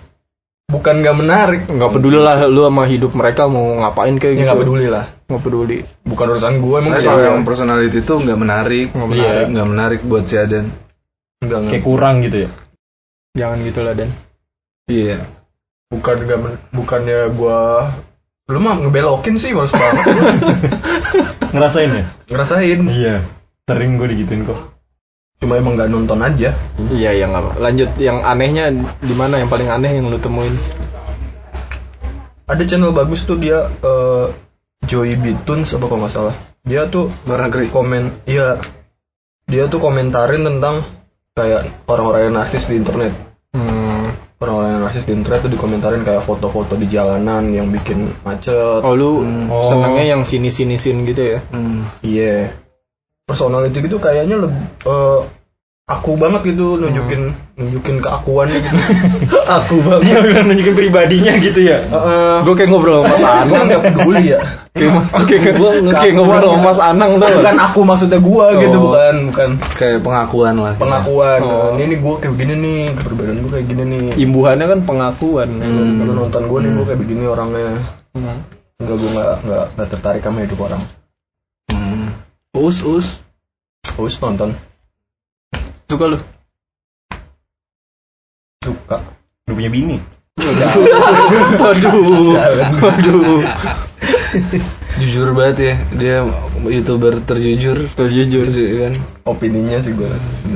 Bukan nggak menarik. nggak peduli lah lu sama hidup mereka mau ngapain kayak Ya gitu. nggak peduli lah. Nggak peduli. Bukan urusan gue emang soal yang personality itu nggak menarik, Nggak Iya, menarik. nggak menarik buat si Aden. Enggak, enggak. Kayak kurang gitu ya? Jangan gitu lah Dan. Iya. Bukan nggak men- bukannya gue lu mah ngebelokin sih males banget Ngerasain ya? ngerasain Iya. Sering gue digituin kok. cuma emang nggak nonton aja Iya ya nggak apa. Lanjut yang anehnya di mana yang paling aneh yang lu temuin? ada channel bagus tuh dia eh, Joy Bituns apa kalau nggak salah dia tuh Luar negeri. komen iya dia tuh komentarin tentang kayak orang-orang yang narsis di internet Hmm. yang narsis di internet tuh dikomentarin kayak foto-foto di jalanan yang bikin macet Oh lu Oh. senangnya yang sini-sini-sin gitu ya? Hmm. iya personality gitu kayaknya lebih aku banget gitu nunjukin nunjukin keakuannya gitu aku banget Dia udah nunjukin pribadinya gitu ya? Heeh. Gue kayak ngobrol sama Mas gue Anang. nggak peduli ya Kayak kayak kayak ngobrol sama Mas Anang tuh. bukan aku maksudnya gua gitu Oh. bukan bukan Kayak pengakuan lah. pengakuan Oh. ini nih gue kayak begini nih kepribadian gue kayak gini nih Imbuhannya kan pengakuan. Hmm. kalau nonton gue nih gue kayak begini orangnya Hmm. enggak gue nggak nggak tertarik sama hidup orang Hmm. Us, us. terus nonton Suka lu? suka Udah punya bini? Waduh. Waduh. Jujur banget ya, dia youtuber terjujur. Terjujur. Iya kan? opininya sih gue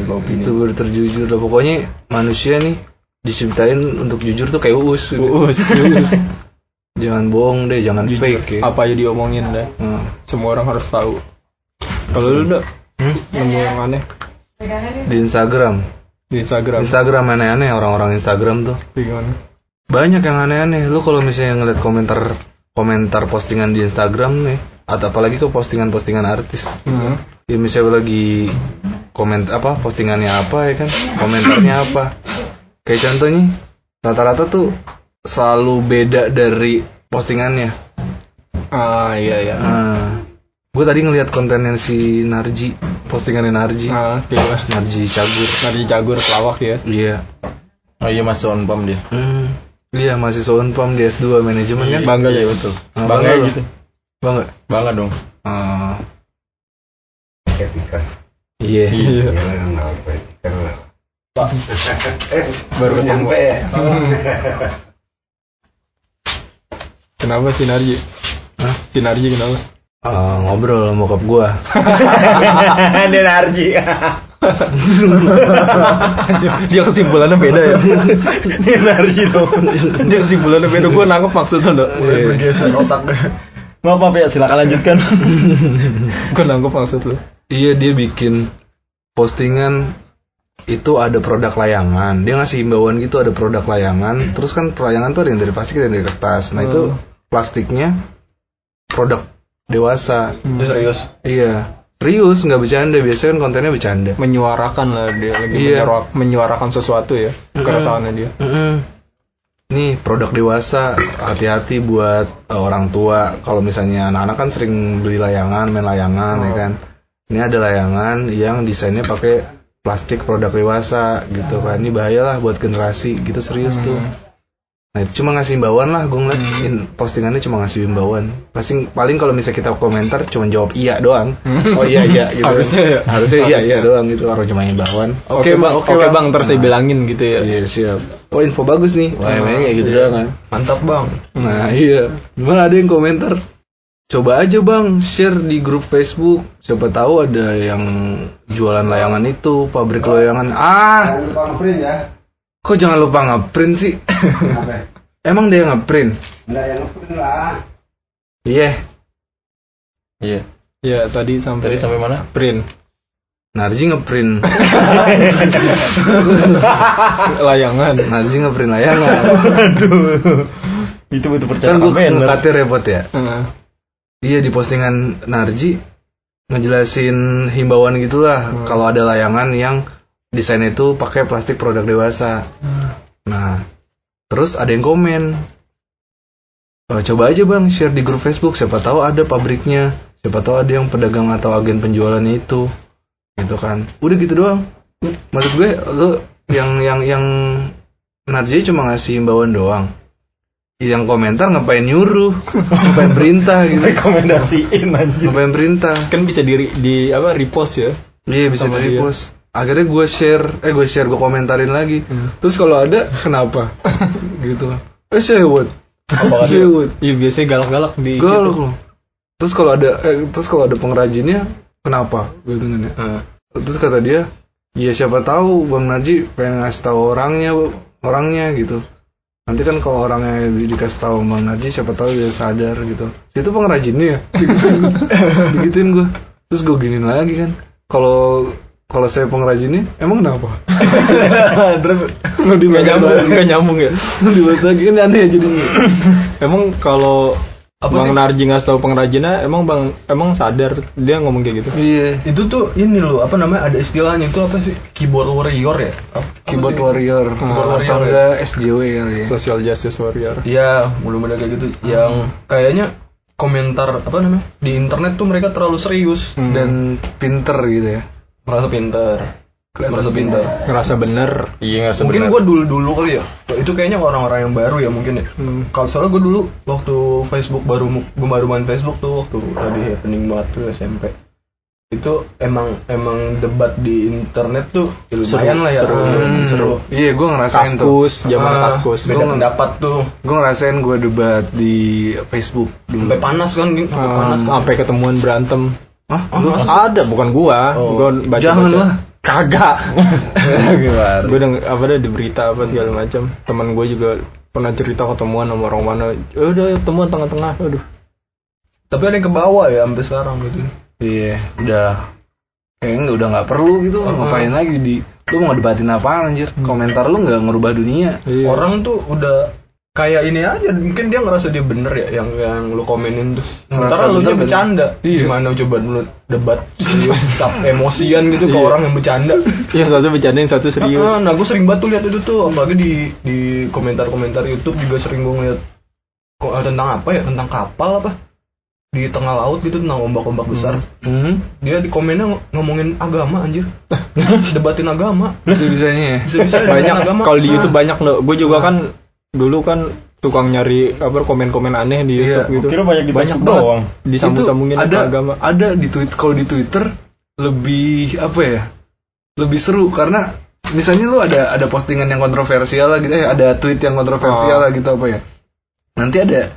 opini Youtuber terjujur. Lah, pokoknya manusia nih diciptain untuk jujur tuh kayak us. gitu. Uus. Jangan bohong deh, jangan fake ya. Apa aja diomongin deh. Nah. Semua orang harus tahu. Kalau lu udah Hmm? nemu yang aneh Di Instagram. di Instagram, Instagram aneh-aneh orang-orang Instagram tuh. gimana? Banyak yang aneh-aneh. Lu kalau misalnya ngeliat komentar komentar postingan di Instagram nih, atau apalagi ke postingan-postingan artis. Hmm. Ya misalnya lagi komen apa postingannya apa ya kan, komentarnya apa. Kayak contohnya rata-rata tuh selalu beda dari postingannya. Ah iya iya. Nah, gue tadi ngeliat kontennya si Narji, postingannya Narji, Ah, gimana? Narji Cagur. Nadi jagur pelawak ya. Iya. Oh iya mas Pam dia. Hmm. Iya masih Unpam di S2 manajemen kan? Bangga Iya ya. betul. Ah, Bangga lu? gitu. Bangga. Bangga dong. Baru ketemu. nyampe ya. Kenapa Sinarji? Hah? Sinarji kenapa? Eh, ngobrol sama bokap gua. Dia narji. Dia kesimpulannya beda ya. Dia narji dong. Dia kesimpulannya beda. Gue nangkep maksudnya dong. Mulai bergeser otaknya. Maaf maaf ya, silakan lanjutkan. Gue nangkep maksud lu. Iya dia bikin postingan itu ada produk layangan. Dia ngasih himbauan gitu ada produk layangan. Terus kan layangan tuh ada yang dari plastik ada yang dari kertas. Nah itu plastiknya produk dewasa. Itu serius. Iya. Serius nggak bercanda. Biasanya kan kontennya bercanda. Menyuarakan lah dia lagi Iya. menyuara- menyuarakan sesuatu ya. Keresahannya dia. Mm-mm. Nih produk dewasa hati-hati buat eh, orang tua. Kalau misalnya anak-anak kan sering beli layangan, main layangan ya kan. Ini ada layangan yang desainnya pakai plastik produk dewasa gitu kan. Ini bahayalah buat generasi gitu serius tuh. Nah itu cuma ngasih himbauan lah gue ngeliat in- postingannya cuma ngasih himbauan. Pasti paling kalau misalnya kita komentar cuma jawab iya doang. Oh iya iya gitu. Harusnya ya. Harusnya iya iya doang gitu orang cuma himbauan. Oke bang, oke bang, ntar saya bilangin gitu ya. Iya siap. Oh info bagus nih. Wah emangnya kayak gitu doang kan. Mantap bang. Nah iya. Gimana ada yang komentar? Coba aja bang share di grup Facebook. Siapa tahu ada yang jualan layangan itu, pabrik layangan. Ah, Jangan lupa ngeprint ya. Kok jangan lupa ngeprint sih? Kenapa? Emang dia ngeprint? Enggak yang ngeprint lah. Iya. Iya. Ya tadi sampai Tadi sampai mana? print Narji ngeprint. layangan. Narji ngeprint layangan. Itu butuh kan percakapan gue repot ya. Heeh. Iya di postingan Narji ngejelasin himbauan gitulah kalau ada layangan yang desain itu pakai plastik produk dewasa. Nah, terus ada yang komen. "Eh, coba aja bang share di grup Facebook siapa tahu ada pabriknya, siapa tahu ada yang pedagang atau agen penjualannya itu, gitu kan. Udah gitu doang. Maksud gue lu yang yang yang Narji cuma ngasih himbauan doang. Yang komentar ngapain nyuruh, ngapain perintah gitu. Rekomendasiin anjir. Ngapain perintah? Kan bisa di, di apa repost ya. Iya bisa di dia. repost. Akhirnya gue share, eh gue share gue komentarin lagi. Terus kalau ada kenapa? gitu. Eh sewot. Apakah dia- Sewot. Iya biasanya galak-galak di Galak loh. Terus kalau ada eh, terus kalau ada pengrajinnya kenapa? Gitu kan ya. Heeh. Terus kata dia, ya siapa tahu Bang Narji pengen ngasih tahu orangnya orangnya gitu. Nanti kan kalau orangnya di- dikasih tahu Bang Narji siapa tahu dia sadar gitu. Itu pengrajinnya ya. Digituin gue. Terus gue giniin lagi kan. Kalau kalau saya pengrajinnya emang kenapa? Terus Nggak nggak dibahas nyambung, nggak nyambung ya. Dibahas lagi kan aneh jadinya. Emang kalau Apa Bang sih? Narji ngasih tahu pengrajinnya, emang Bang emang sadar dia ngomong kayak gitu. Iya. Itu tuh ini loh apa namanya ada istilahnya itu apa sih keyboard warrior ya? Apa- Keyboard sih? warrior, Keyboard atau warrior ya? enggak SJW kali ya. Social Justice Warrior. Iya, mudah-mudahan kayak gitu. Yang kayaknya komentar apa namanya di internet tuh mereka terlalu serius Hmm. Dan pinter gitu ya. Merasa pintar, merasa pintar. ngerasa bener. Iya nggak Mungkin gue dulu dulu kali ya. Itu kayaknya orang-orang yang baru ya mungkin ya. Hmm. Kalau soalnya gue dulu waktu Facebook baru gue baru main Facebook tuh waktu lagi happening banget tuh SMP. Itu emang emang debat di internet tuh ya lumayan lah ya. seru, Hmm, seru. Iya, gue ngerasain tuh. Kaskus, zaman Ah, kaskus. Beda Gua- pendapat tuh. Gue ngerasain gue debat di Facebook dulu. Sampai panas kan, sampai panas kan. sampai ketemuan berantem. Hah? Ah, Lu? Ada, bukan gua. Oh. Gua baca Jangan lah. Kagak. Gimana? gue udah apa deh di berita apa segala macam. Teman gue juga pernah cerita ketemuan sama orang mana. "Eh, Udah temuan tengah-tengah. Aduh. Tapi ada yang ke bawah ya sampai sekarang gitu. Iya, udah kayaknya udah nggak perlu gitu. Uh-uh. Ngapain lagi di lu mau debatin apaan anjir? Komentar lu nggak ngerubah dunia. Iya. Orang tuh udah kayak ini aja, mungkin dia ngerasa dia bener ya yang yang lu komenin tuh. Sementara lu nya bercanda. Iya. Gimana coba lu debat serius, tap emosian gitu ke Iya. orang yang bercanda. Iya satu bercandain satu serius. Ah, nah, gue sering banget tuh lihat itu tuh, apalagi di di komentar-komentar YouTube juga sering gue ngeliat kok tentang apa ya, tentang kapal apa di tengah laut gitu tentang ombak-ombak besar. Hmm. Dia di komennya ng- ngomongin agama anjir. Debatin agama. Bisa bisanya ya. Bisa-bisa banyak agama. kalau di. YouTube banyak loh. Gue juga kan dulu kan tukang nyari apa komen-komen aneh di Iya, YouTube gitu. kira banyak banget. doang. Disambung-sambungin ada agama. ada di tweet kalau di Twitter lebih apa ya lebih seru karena misalnya lu ada ada postingan yang kontroversial lah gitu eh ada tweet yang kontroversial Oh. lah gitu apa ya nanti ada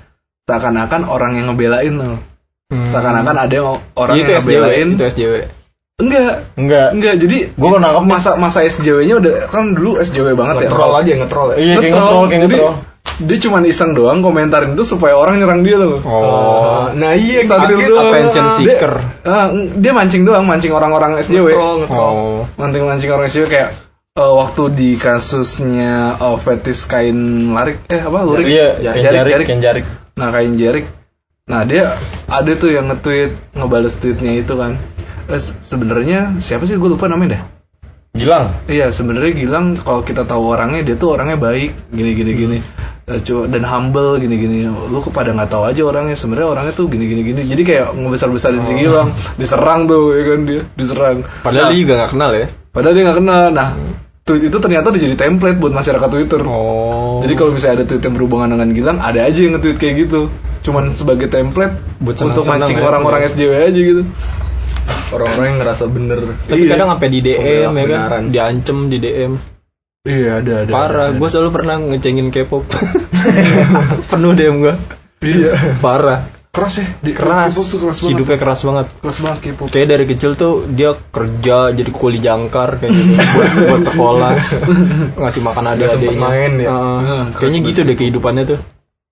seakan-akan orang yang ngebelain lo seakan-akan ada yang orang Iya, itu yang SJW, ngebelain itu SJW. Enggak. Enggak. enggak jadi Gua pernah nangkep. masa masa SJW-nya udah kan dulu SJW banget ya. Ngetrol aja ngetrol ya Iya, Ngetrol. ngetrol, kayak ngetrol. dia cuman iseng doang komentarin itu supaya orang nyerang dia loh Oh, nah iya Saat gitu. attention Dia- seeker. Ah, dia mancing doang mancing orang-orang SJW ngetrol ngetrol Oh, mancing mancing orang SJW kayak eh, waktu di kasusnya oh, fetis kain larik eh apa lurik? Iya, jarik kayak jarik, jarik. Kayak jarik. nah kain jarik. Nah dia ada tuh yang nge-tweet ngebales tweetnya itu kan eh, se- sebenarnya siapa sih? Gue lupa namanya dah Gilang. Iya sebenarnya Gilang kalau kita tahu orangnya dia tuh orangnya baik. Gini gini gini. Eh, cu- dan humble gini gini. Lu kepada nggak tahu aja orangnya? Sebenarnya orangnya tuh gini gini gini. Jadi kayak ngebesar besarin si Gilang. Diserang tuh ya kan dia diserang. Padahal Nah, dia juga gak kenal ya. padahal dia nggak kenal. Nah tweet itu ternyata udah jadi template buat masyarakat Twitter. Oh. jadi kalau misalnya ada tweet yang berhubungan dengan Gilang ada aja yang nge-tweet kayak gitu. Cuman sebagai template Buat untuk mancing ya. orang-orang SJW aja gitu orang-orang yang ngerasa bener Tapi Iya. kadang sampai di DM ya kan, diancem di DM. iya ada ada Parah, ada. gue selalu pernah ngecengin K-pop. Penuh DM gue. iya Parah. keras ya di Keras. K-pop tuh keras banget Hidupnya keras banget. keras banget K-pop Kayak dari kecil tuh dia kerja jadi kuli jangkar kayak gitu buat, buat sekolah ngasih makan adik-adiknya. sempet main ya. Heeh. Heeh, kayaknya keras gitu deh kehidupannya tuh.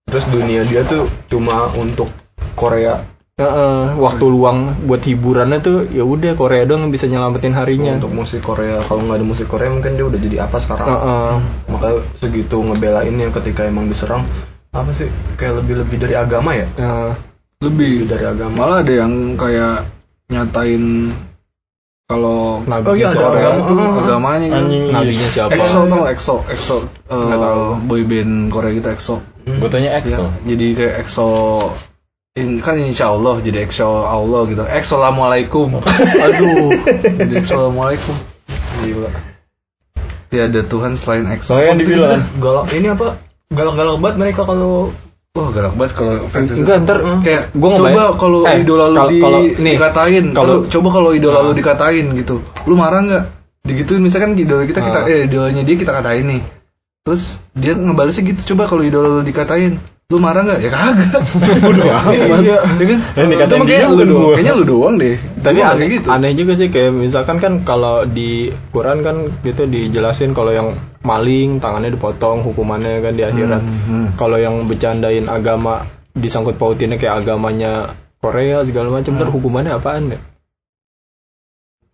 terus dunia dia tuh cuma untuk Korea Heeh, waktu luang buat hiburannya tuh ya udah Korea doang yang bisa nyelamatin harinya. untuk musik Korea kalau nggak ada musik Korea mungkin dia udah jadi apa sekarang Heeh. makanya segitu ngebelainnya ketika emang diserang apa sih kayak lebih lebih dari agama ya Heeh. lebih dari agama malah ada yang kayak nyatain kalau Nabi Oh iya, ada Korea agama. itu Ah, ah. agamanya gitu. Anjing. Nabinya siapa? EXO tau? EXO EXO tahu. boyband Korea gitu EXO Gue tanya X Ya, jadi kayak EXO in, kan insya Allah jadi EXO Allah gitu Assalamualaikum aduh jadi Assalamualaikum gila tiada Tuhan selain EXO Soalnya yang dibilang galak ini apa galak-galak banget mereka kalau Wah galak banget kalau fans itu. Enggak, ntar kayak gua coba kalau eh, idola lu kal- di, kalau- nih, dikatain, kalau- coba kalau idola lu Nah. dikatain gitu, lu marah nggak? Digituin misalkan idola kita kita Nah. eh idolanya dia kita katain nih. Terus dia ngebalesnya gitu, coba kalau idola lu dikatain, lu marah nggak? Ya kagak. Bodoh amat. Iya. Ya kan? Itu mah kayaknya dia lu doang. Kayaknya lu doang deh. Nggak aneh, kayak gitu. aneh juga sih kayak misalkan kan kalau di Quran kan gitu dijelasin kalau yang maling tangannya dipotong hukumannya kan di akhirat. Hmm, hmm. Kalau yang bercandain agama disangkut pautinnya kayak agamanya Korea segala macam Hmm. hukumannya apaan ya?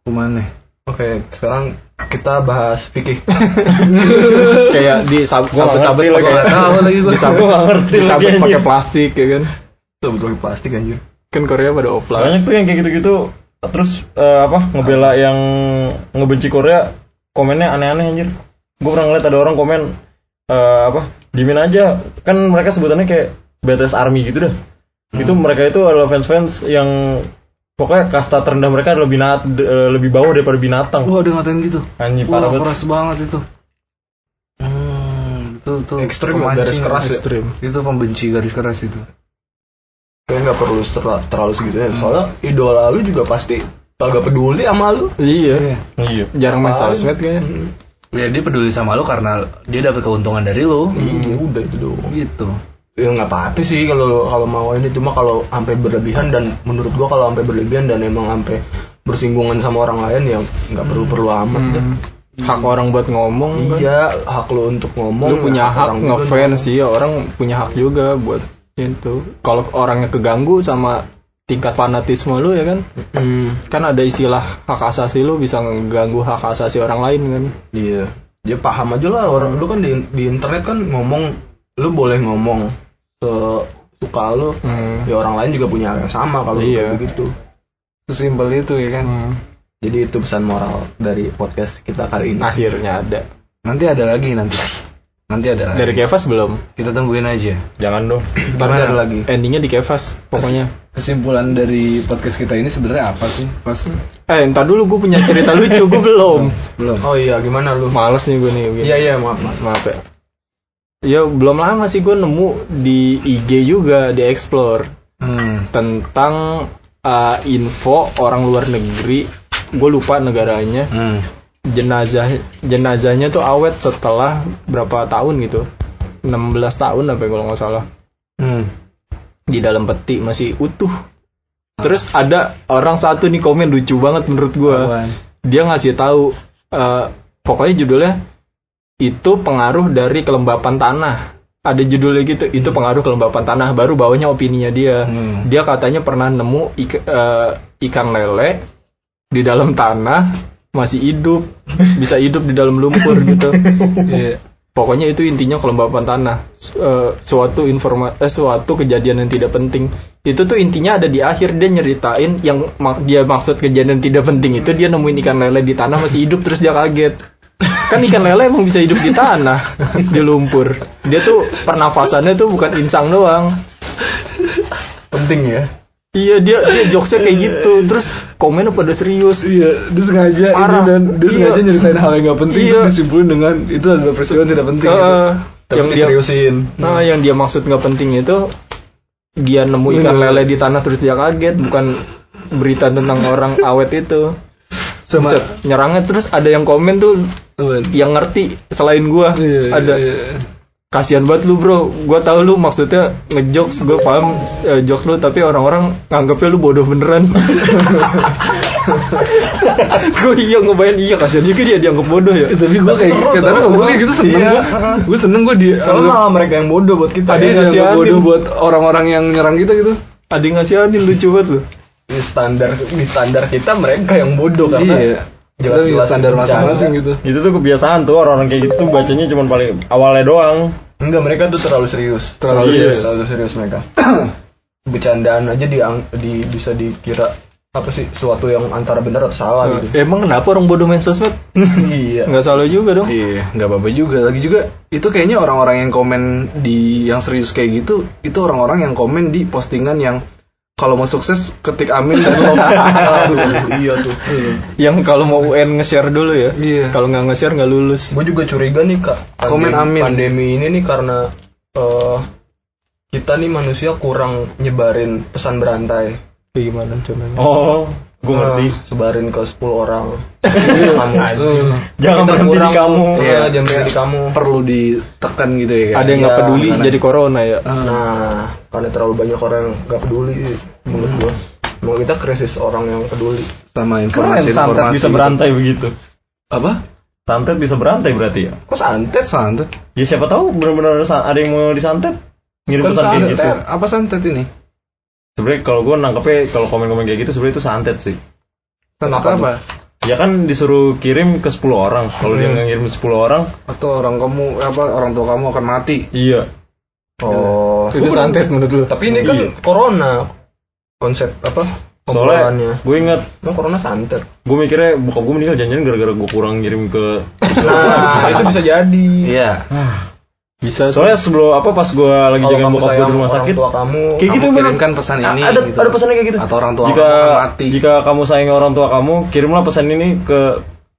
Ke mana? Oke sekarang kita bahas fikih kayak di sab Gua nggak sabet-sabet ngerti lagi. pakai Nggak tahu lagi ngerti disabet anjing. pakai plastik ya kan. tuh betul plastik anjir Kan Korea pada oplas. banyak tuh yang kayak gitu-gitu. Terus eh, apa ngebela yang ngebenci Korea komennya aneh-aneh anjir. Gue pernah ngeliat ada orang komen eh, apa dimin aja. Kan mereka sebutannya kayak BTS Army gitu dah. Itu mereka itu adalah fans-fans yang pokoknya kasta terendah mereka adalah binat eh, lebih bawah daripada binatang Wah, ada ngatain gitu. anjing Wah, parah banget keras banget itu. Hmm, itu tuh Ekstrim, garis keras ya. Ekstrim. Itu pembenci garis keras itu. kayak nggak perlu terla- terlalu segitunya soalnya idola lu juga pasti kagak peduli sama lu Iya. iya Jarang main sosmed kayaknya. Hmm. Ya dia peduli sama lu karena dia dapat keuntungan dari lu. Iya, udah itu doang Gitu. Ya nggak apa-apa sih kalau kalau mau ini. Cuma kalau sampai berlebihan dan menurut gua kalau sampai berlebihan dan emang sampai bersinggungan sama orang lain ya nggak perlu perlu amat. Hmm. Hak orang buat ngomong kan. iya hak lu untuk ngomong lu punya hak hak ngefans sih ya orang punya hak juga buat itu. Kalau orangnya keganggu sama tingkat fanatisme lu ya kan? Hmm, kan ada istilah hak asasi lu bisa ngeganggu hak asasi orang lain kan? Iya. Dia paham aja lah. Orang lu kan di, di internet kan ngomong lu boleh ngomong suka lu hmm. ya orang lain juga punya hak yang sama kalau Iya. begitu Sesimpel itu ya kan. Hmm. jadi itu pesan moral dari podcast kita kali ini akhirnya ada Nanti ada lagi nanti. Nanti ada lagi. dari Kevas belum Kita tungguin aja. jangan dong Ntar ada lagi endingnya di Kevas pokoknya Kesimpulan dari podcast kita ini sebenarnya apa sih? Pas eh entar dulu gue punya cerita lucu gue belum belum. oh iya gimana lu males nih gue nih iya iya maaf maaf maaf ya ya belum lama sih gue nemu di IG juga di explore Hmm. tentang uh, info orang luar negeri gue lupa negaranya Hmm. jenazah jenazahnya tuh awet setelah berapa tahun gitu 16 tahun apa ya kalau nggak salah Hmm. di dalam peti masih utuh terus ada orang satu nih komen lucu banget menurut Apaan? dia ngasih tahu eh, pokoknya judulnya itu pengaruh dari kelembapan tanah. Ada judulnya gitu itu pengaruh kelembapan tanah. Baru bawahnya opininya dia. Hmm. dia katanya pernah nemu ik- eh, ikan lele di dalam tanah masih hidup bisa hidup di dalam lumpur gitu. Iya. pokoknya itu intinya kelembapan tanah. Eh, suatu informa eh, suatu kejadian yang tidak penting. Itu tuh intinya ada di akhir. Dia nyeritain yang mak- dia maksud kejadian tidak penting itu dia nemuin ikan lele di tanah masih hidup terus dia kaget kan ikan lele emang bisa hidup di tanah di lumpur dia tuh pernafasannya tuh bukan insang doang penting ya iya dia dia jokesnya kayak gitu terus komennya pada serius Iya, dia sengaja ini Parah. dan dia Iya. sengaja nyeritain hal yang gak penting Iya. terus disimpulin dengan itu adalah peristiwa tidak penting. gitu. Eh, tapi yang dia diseriusin Nah, yang dia maksud nggak penting itu dia nemu ikan Bener. lele di tanah terus dia kaget, bukan berita tentang orang awet itu. Sama- Buset, nyerangnya terus ada yang komen tuh yang ngerti selain gua. Iya, ada iya. kasihan banget lu, Bro. Gua tahu lu maksudnya ngejokes, gua paham eh, jokes lu tapi orang-orang nganggapnya lu bodoh beneran. gue iya ngebayang iya kasihan juga dia dianggap bodoh ya. Eh, tapi gue kayak kadang tau. gue kayak gitu seneng Iya. gue seneng gue di soalnya malah mereka yang bodoh buat kita Ada ya. yang ngasihanin. bodoh buat orang-orang yang nyerang kita gitu Ada yang ngasihanin lucu banget lu. Di standar di standar kita mereka yang bodoh karena iya kita punya jelas-jelas standar masing-masing gitu Itu tuh kebiasaan tuh orang-orang kayak gitu bacanya cuma paling awalnya doang. enggak mereka tuh terlalu serius Terlalu serius. terlalu serius mereka bercandaan aja di, di bisa dikira apa sih suatu yang antara benar atau salah gitu Emang kenapa orang bodoh main sosmed? iya Nggak salah juga dong. Iya, nggak apa-apa juga. Lagi juga itu kayaknya orang-orang yang komen di yang serius kayak gitu, itu orang-orang yang komen di postingan yang kalau mau sukses ketik amin dan love. iya tuh Yang kalau mau UN nge-share dulu ya. Iya. Kalau nggak nge-share nggak lulus. gue juga curiga nih kak pandemi, Komen amin. pandemi ini nih karena eh, kita nih manusia kurang nyebarin pesan berantai Kayak gimana contohnya? Oh, gue ngerti. Eh, sebarin ke 10 orang kamu Eh, Jangan Kita berhenti di kamu. iya jangan berhenti di kamu perlu ditekan gitu ya. Ada yang nggak Iya, peduli karena- jadi corona ya. Ah. Nah, karena terlalu banyak orang yang gak peduli menurut gua. Mau kita krisis orang yang peduli. sama Keren informasi santet bisa berantai begitu. Apa? Santet bisa berantai berarti ya? Kok santet? Santet. Ya siapa tahu benar-benar ada yang mau disantet. Ngirim pesan kayak gitu. Apa santet ini? Sebenarnya kalau gue nangkepnya kalau komen-komen kayak gitu sebenarnya itu santet sih. Santet Kenapa apa? Ya kan disuruh kirim ke 10 orang. Kalau dia nggak ngirim 10 orang, Atau orang kamu apa orang tua kamu akan mati? iya. Oh. Itu santet menurut lu. Tapi ini kan Iya. corona. Konsep apa? Soalnya gue ingat Emang corona santet. gue mikirnya bokap gue meninggal jangan-jangan gara-gara gue kurang ngirim ke Nah, itu bisa jadi. Iya. Bisa. soalnya sebelum apa pas gue lagi kamu bokap gue di rumah sakit tua kamu, kayak gitu Kamu bener. kirimkan pesan ini ada gitu. ada pesannya kayak gitu Atau orang tua jika kamu mati. jika kamu sayang orang tua kamu kirimlah pesan ini ke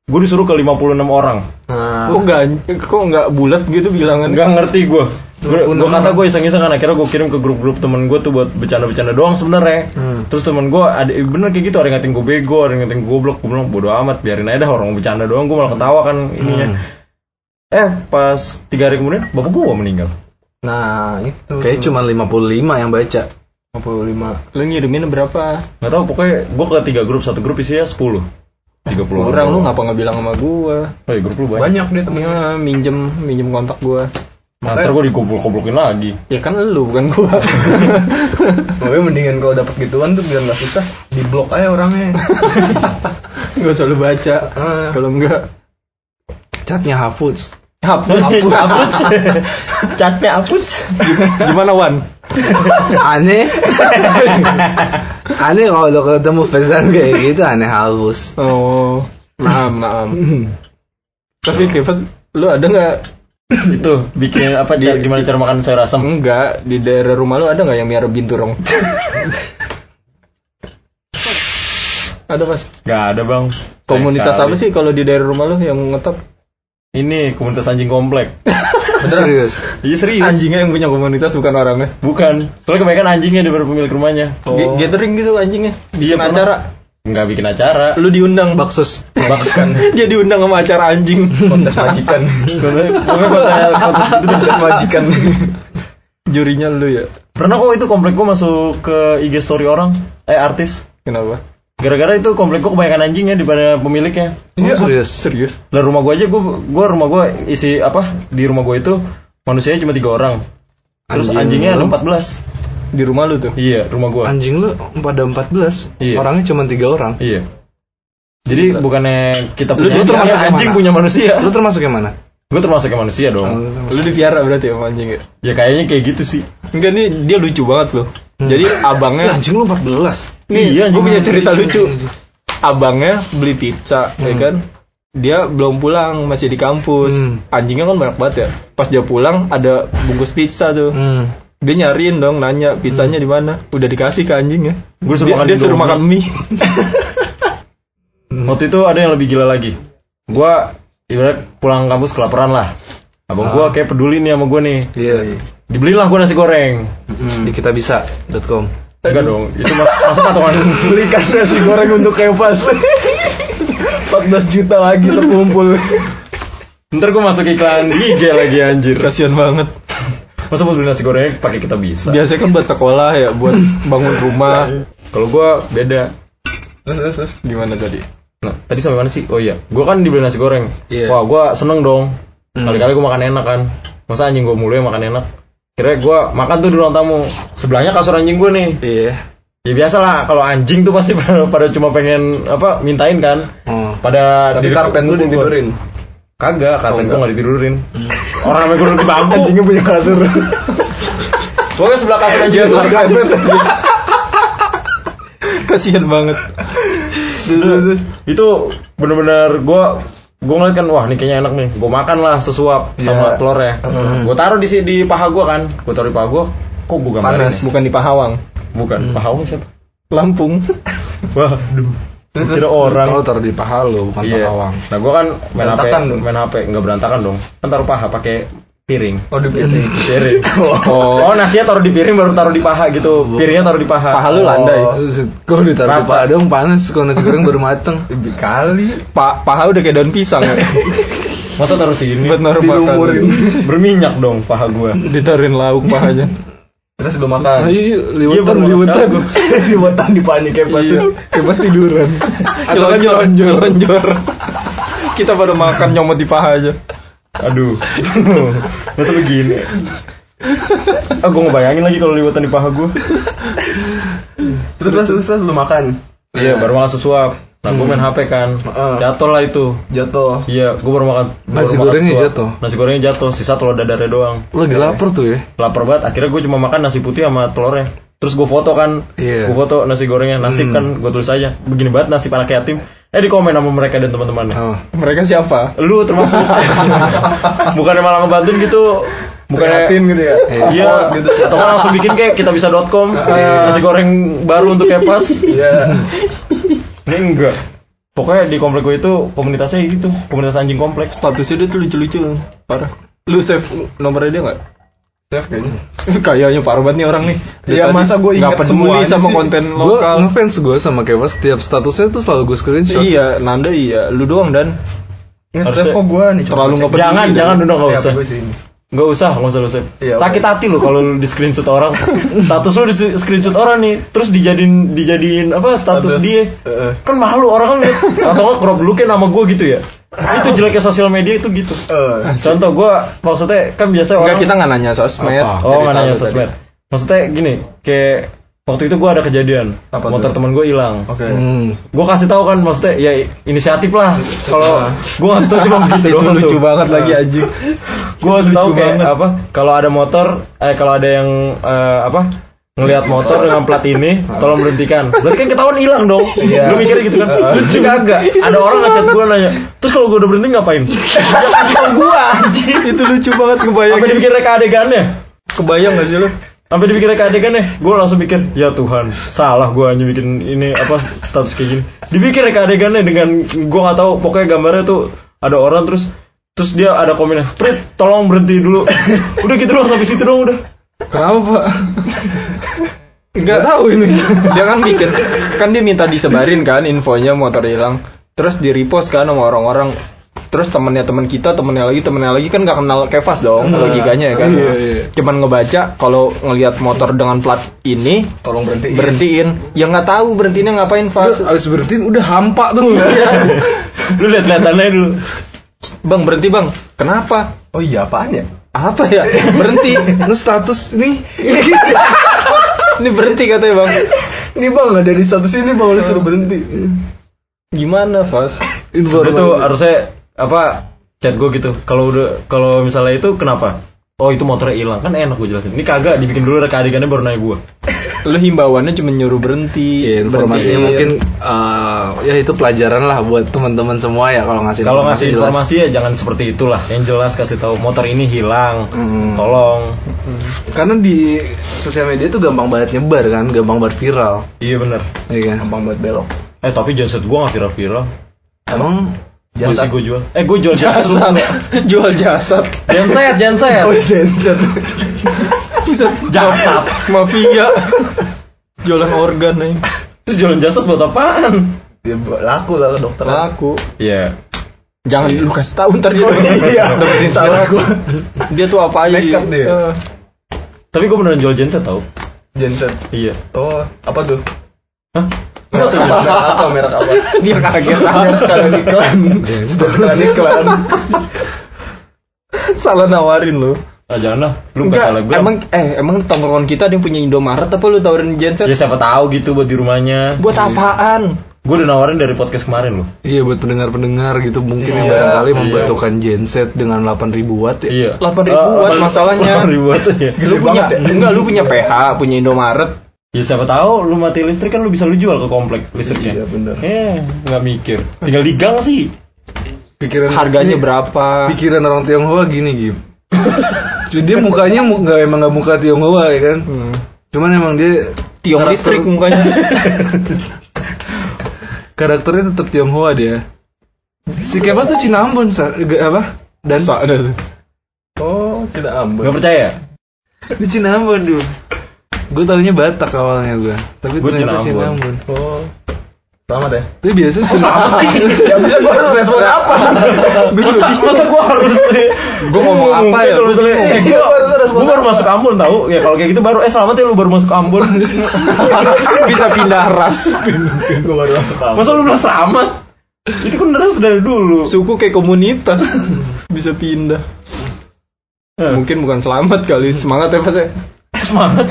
gue disuruh ke 56 orang nah, Kok nggak kok nggak bulat gitu bilangan? nggak ngerti gue gue kata gue iseng-iseng kan akhirnya gue kirim ke grup-grup temen gue tuh buat bercanda-bercanda doang sebenarnya Hmm. terus temen gue ada bener kayak gitu ada yang ngatain gue bego ada yang ngatain gue goblok gue bilang bodo amat biarin aja dah orang bercanda doang gue malah ketawa kan ininya Hmm. Eh pas tiga hari kemudian bapak gue meninggal nah itu. Kayak cuma 55 yang baca. 55. Lu ngirimin berapa? nggak tahu pokoknya gue ke tiga grup satu grup isinya 10 30 Kurang lu ngapa nggak bilang sama gua? oh iya grup lu banyak Banyak deh temennya. Ya, minjem minjem kontak gua. nah, ntar gue dikumpul-kumpulin lagi Ya kan lu bukan gua. Makanya mendingan kalau dapet gituan tuh biar nggak susah di blok aja orangnya. Gak usah lu baca. Ah. Kalau enggak Catnya hafuz. Hapus. hapus catnya hapus Gimana Wan? Aneh. aneh kalau ketemu pesan kayak gitu aneh hafuz. Oh, maaf maaf. Tapi Kevas, lu ada nggak? itu bikin apa cara, gimana cara makan sayur asam Enggak, di daerah rumah lu ada nggak yang miara binturong? ada pas. nggak ada bang Komunitas apa sih kalau di daerah rumah lu yang ngetop? Ini komunitas anjing komplek Serius. iya serius Anjingnya yang punya komunitas bukan orangnya. bukan soalnya kebanyakan anjingnya daripada pemilik rumahnya G- Gathering gitu anjingnya. Iya, Bikin pernah. acara. nggak bikin acara. Lu diundang baksos. Bahkan Dia diundang sama acara anjing. kontes majikan. Pokoknya kontes deh. kontes majikan. Jurinya lu ya. Pernah kok itu komplek gua masuk ke IG story orang, eh artis. Kenapa? Gara-gara itu komplek gua kebanyakan anjing ya daripada pemiliknya. Oh, serius. Serius. Lah rumah gua aja gua gua rumah gua isi apa? Di rumah gua itu manusianya cuma tiga orang. Terus Anjing anjingnya ada lu? 14. Di rumah lu tuh. Iya, rumah gua. Anjing lu pada 14. Iya. Orangnya cuma tiga orang. Iya. Jadi bukannya kita Lu- punya lu termasuk yang anjing mana? punya manusia. Lu termasuk yang mana? Gue termasuk yang manusia dong. Lu dipiara berarti sama anjing ya? Ya kayaknya kayak gitu sih. Enggak nih dia lucu banget loh. Hmm. Jadi abangnya anjing lu 14. nih Iya, gue punya anjing. cerita lucu. Abangnya beli pizza ya Hmm. kan. Dia belum pulang masih di kampus. Hmm. Anjingnya kan banyak banget ya. Pas dia pulang ada bungkus pizza tuh. Hmm. Dia nyariin dong nanya pizzanya di mana. Udah dikasih ke anjingnya. Gua suruh dia, makan dia di suruh makan mie. Waktu itu ada yang lebih gila lagi. Gua ibarat pulang kampus kelaparan lah. Abang gua kayak peduli nih sama gua nih. Iya. Dibelilah gua nasi goreng. Di kitabisa.com. Enggak dong, itu mas masuk patungan. Belikan nasi goreng untuk kepas. 14 juta lagi terkumpul. Ntar gua masuk iklan di IG lagi anjir. Kasian banget. Masa buat beli nasi goreng pakai kita bisa. Biasanya kan buat sekolah ya, buat bangun rumah. Kalau gua beda. Terus terus terus. Gimana tadi? Nah, tadi sampai mana sih? Oh iya, gua kan dibeli nasi goreng. Iya. Wah, gua seneng dong. Hmm. Kali-kali gua makan enak kan. Masa anjing gua mulu yang makan enak. Kira gua makan tuh di ruang tamu. Sebelahnya kasur anjing gua nih. Iya. Ya biasa lah, kalau anjing tuh pasti pada, pada cuma pengen apa mintain kan. Oh. Pada Tapi karpet lu ditidurin. Kagak, karpet Oh, gua nggak ditidurin. Orang namanya gua di bangku. Anjingnya punya kasur. Pokoknya sebelah kasur anjing Iya, gua karpet. Kasian banget. Terus, itu bener-bener gua gua ngeliat kan wah ini kayaknya enak nih gua makan lah sesuap sama Iya. telurnya Hmm. gua taruh di si- di paha gua kan gua taruh di paha gua kok gua gambarin Panas. ya? Bukan di Pahawang, bukan Hmm. paha gua siapa Lampung. wah aduh kira orang Kalau taruh di paha lu, bukan iya pahawang. nah gua kan main HP main HP nggak berantakan dong kan taruh paha pakai piring Oh, di piring. piring oh. nasinya taruh di piring baru taruh di paha gitu piringnya taruh di paha Paha lu landai. Oh. Kalau ditaruh di paha dong panas kalau nasi goreng baru mateng. Kali. Pa paha udah kayak daun pisang ya. masa taruh sini Buat naruh makan. Berminyak dong paha gua Ditaruhin lauk pahanya. Terus lu makan. Ayo, Iya, liwetan, baru makan liwetan. Dibotan di pahanya kepas. Iya. Kepas tiduran. Nyelonjor, nyelonjor. Kita pada makan nyomot di paha aja. Aduh, masa begini? Ah, gue ngebayangin lagi kalau liwatan di paha gue. Terus terus terus, terus lu makan. Iya, baru makan sesuap. Nah, gue main HP kan, jatuh lah itu. Jatuh. Iya, gue baru makan. baru Nasi makan gorengnya jatuh? Nasi gorengnya jatuh, sisa telur dadarnya doang. Lu lagi lapar tuh ya. Lapar banget. Akhirnya gue cuma makan nasi putih sama telurnya. Terus gue foto kan, Iya. gue foto nasi gorengnya, nasi kan gue tulis aja. Begini banget nasi anak yatim. Eh di komen sama mereka dan teman-temannya. Oh. Mereka siapa? Lu termasuk bukannya malah ngebantuin gitu bukannya Prihatin gitu ya. Iya, gitu. atau kan langsung bikin kayak kita bisa.com nasi goreng baru untuk kepas. Iya. Ini enggak. Pokoknya di komplek gue itu komunitasnya gitu, komunitas anjing kompleks. Statusnya dia tuh lucu-lucu. Parah. Lu save nomornya dia nggak? Kayaknya. Kayaknya parah banget nih orang nih. Dari Iya, tadi masa gua nggak ingat peduli semuanya sama sih. konten Gue lokal. ngefans gue sama Kepas setiap statusnya tuh selalu gue screenshot. Iya, Nanda iya. Lu doang dan Nge-save kok gua nih. Terlalu nggak peduli. Jangan, dan- jangan dulu Iya, enggak usah. Enggak usah, enggak usah lu save. Iya, Sakit hati lu kalau lu di screenshot orang. status lu di screenshot orang nih, terus dijadiin dijadiin apa status, Status. dia. Heeh. Kan malu orang kan lihat atau enggak crop dulu kayak nama gue gitu ya. Itu jeleknya sosial media itu gitu. Eh, Contoh gue maksudnya kan biasa Enggak orang kita nggak nanya sosmed. Apa? Oh, nggak nanya lu tadi. sosmed. Maksudnya gini, kayak waktu itu gue ada kejadian, Apa motor teman gue hilang. Oke. Hmm. Gue kasih tahu kan, maksudnya ya inisiatif lah. Kalau gue ngasih tahu cuma begitu Itu doang lucu tuh. banget lagi anjing. Gue kasih tahu kayak banget. apa? Kalau ada motor, eh kalau ada yang eh, apa? Ngelihat motor dengan plat ini, tolong berhentikan. Berarti kan ketahuan hilang dong. Iya. Gue mikirnya gitu kan. Lucu kagak? Ada orang ngechat gue nanya, terus kalau gue udah berhenti ngapain? ya kasih tau gue anjing. Itu lucu banget kebayang. Sampai dipikir reka adegannya. Kebayang gak sih lu? Sampai dipikir reka adegannya, gue langsung mikir, ya Tuhan, salah gue hanya bikin ini apa status kayak gini. Dipikir reka adegannya dengan gue nggak tahu, pokoknya gambarnya tuh ada orang terus terus dia ada komennya, Prit, tolong berhenti dulu. udah gitu doang sampai situ doang udah. Kenapa pak? Enggak tahu ini. dia kan bikin kan dia minta disebarin kan infonya motor hilang. Terus di repost kan sama orang-orang. Terus temennya teman kita, temennya lagi, temennya lagi kan nggak kenal Kevas dong logikanya ya kan. Iya, iya. Cuman ngebaca kalau ngelihat motor dengan plat ini Tolong berhentiin. berhentiin. Ya nggak tahu berhentinya ngapain Fas. Abis berhentiin udah hampa tuh. Lu lihat-lihatannya dulu. Bang berhenti bang. Kenapa? Oh iya apaan ya? Apa ya? Berhenti. Nge-status nih. Ini berhenti katanya bang. Ini bang ada di satu sini bang lu suruh berhenti. Gimana Fas? Tuh harusnya apa chat gue gitu. Kalau udah kalau misalnya itu kenapa? Oh itu motornya hilang kan enak gue jelasin. Ini kagak dibikin dulu reka adegannya baru naik gue. Lu himbauannya cuma nyuruh berhenti. Ya, informasinya berhentiin. mungkin eh, ya itu pelajaran lah buat teman-teman semua ya kalau ngasih Kalau ngasih jelas. informasi ya jangan seperti itulah. Yang jelas kasih tahu motor ini hilang. Hmm. Tolong. Karena di sosial media itu gampang banget nyebar kan, gampang banget viral. Iya bener. Iya kan? Gampang buat belok. Eh tapi genset gue gak viral-viral. Emang Masih gue jual. Eh gue jual jasad. Jual jasad. Genset, genset. Oh genset. Jasad. Mafia. Jualan organ nih. Terus jualan jasad buat apaan? Ya laku lah ke dokter. Laku. Iya. Jangan lu kasih tahu ntar dia. iya. Dapat Salah inspirasi. Dia tuh apa aja. Nekat dia. Eh, Tapi gue beneran jual genset tau. Genset. Iya. Oh apa tuh? Hah? Merek apa? Merek apa? Merek apa? Dia kaget Biar sekalian iklan. Sekalian iklan. Salah nawarin lu. Ah jangan lah. Lu gak Enggak, salah gue. emang eh emang tongkrongan kita ada yang punya Indomaret apa lu tawarin genset? Ya siapa tahu gitu buat di rumahnya. Buat apaan? Gue udah nawarin dari podcast kemarin loh. Iya buat pendengar-pendengar gitu mungkin yang Iya, barangkali iya. membutuhkan genset dengan 8000 watt ya. Iya. 8.000 watt masalahnya. 8.000 watt ya. Lu punya enggak lu punya PH, punya Indomaret. Ya siapa tahu lu mati listrik kan lu bisa lu jual ke komplek listriknya. Iya, bener. Eh, nggak mikir. Tinggal di gang sih. Pikiran Harganya ini- berapa? Pikiran orang Tionghoa gini Gip. Jadi dia mukanya mu- nggak emang nggak muka Tionghoa ya kan. Hmm. Cuman emang dia Tiong karakter- listrik mukanya. karakternya tetap Tionghoa dia. Si Kepas tuh Cina Ambon, Sa- ga- apa? Dan tuh. Oh tidak ambon. Nggak percaya? di Cina Ambon dulu. Gue tahunya Batak awalnya gue, tapi Gua ternyata Cina Cina Ambon. Ambon. Oh. Selamat ya. Tapi biasanya Cina Ambon. ya bisa gua harus respon apa? Masa, masa gue harus Gua ngomong apa ya? Kalau misalnya, eh, gue harus respon baru masuk Ambon tahu. Ya kalau kayak gitu baru eh selamat ya lu baru masuk Ambon. Bisa pindah ras. Gua baru masuk ambon. Masa lu bilang selamat? Itu kan udah dari dulu. Suku kayak komunitas. Bisa pindah. Eh, Mungkin bukan selamat kali. Semangat ya Mas ya. Semangat.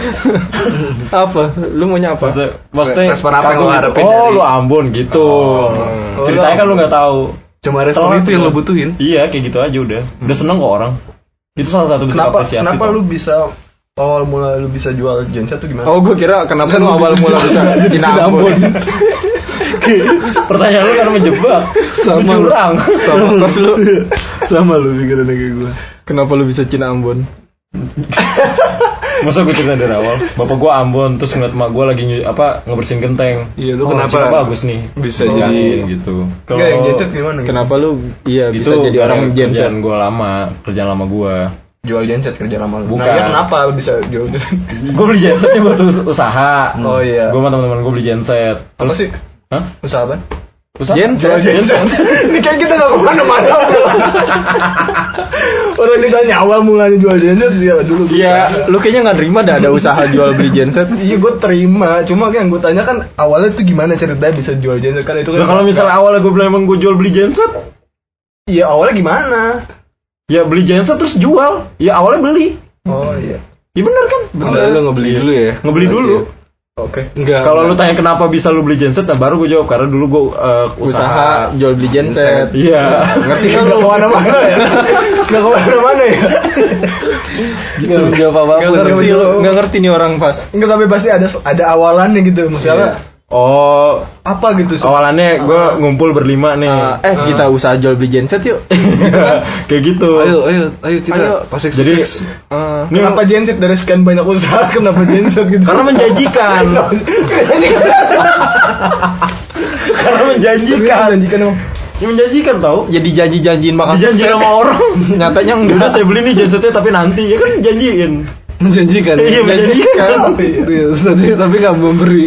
Apa? Lu maunya apa? Maksudnya, Respon apa yang lu kagum, harapin Oh, dari- lu Ambon gitu. Oh. Ceritanya kan lu nggak tahu. Cuma respon Selamat itu yang ya. lo butuhin. Iya, kayak gitu aja udah. Udah seneng kok orang. Itu salah satu bentuk Kenapa apresiasi. kenapa tau. lu bisa awal mula lu bisa jual genset tuh gimana? Oh, gue kira kenapa lu awal mula bisa Cina Ambon. Pertanyaan lu kan menjebak. Sama lu. curang. Sama pas lu. Sama lu pikirannya kayak gue. Kenapa lu bisa Cina Ambon? Masa gue cerita dari awal. Bapak gua Ambon terus ngeliat emak gua lagi apa ngebersihin genteng. Iya, lu Oh, kenapa bagus nih. bisa Bilangin jadi- gitu. Enggak yang gimana? Kenapa lu iya itu bisa jadi orang genset? kerjaan gua lama, kerjaan lama gua. jual genset kerja lama lu? Bukan. Nah, ya kenapa lu bisa jual genset? Gue beli gensetnya buat us- usaha. Oh, iya. Gue sama teman-teman gue beli genset. Apa sih? Hah? Usaha apa? Usaha? Genset. Jual genset. Ini kan kita gak ke mana-mana Orang ditanya awal mulanya jual genset dia dulu Iya, lu kayaknya nggak nerima dah ada usaha jual beli genset. Iya gue terima, cuma yang gue tanya kan awalnya tuh gimana ceritanya bisa jual genset kan itu kan Nah, kalau misalnya awalnya gue bilang emang gue jual beli genset, Iya awalnya gimana? ya beli genset terus jual. Ya awalnya beli. Oh iya Ya bener kan? Bener. lu ngebeli dulu ya? Ngebeli dulu. Oke Enggak. Kalau lu tanya kenapa bisa lu beli genset, nah baru gue jawab karena dulu gue uh, Usaha usaha. jual beli genset. Iya. Ngerti kan Gak lu? ke mana-mana ya Gak ke mana-mana ya Nggak menjawab apa Nggak apa. ngerti Ngerti lu. Nggak ngerti nih orang pas. Enggak tapi pasti ada ada awalannya gitu Misalnya Oh, apa gitu awalannya gue ngumpul berlima nih. Ah, eh kita usaha jual beli genset yuk. Kayak gitu. Ayo, ayo, ayo kita Ayo. pas Jadi ini Kenapa genset dari sekian banyak usaha Kenapa genset gitu karena menjanjikan. karena menjanjikan. Janjikan emang Ya menjanjikan tau. ya dijanji-janjiin makan Dijanji sama orang. Nyatanya Ya enggak. udah saya beli nih gensetnya tapi nanti ya kan janjiin. Menjanjikan. ya? Iya, menjanjikan. Iya, tapi tapi nggak memberi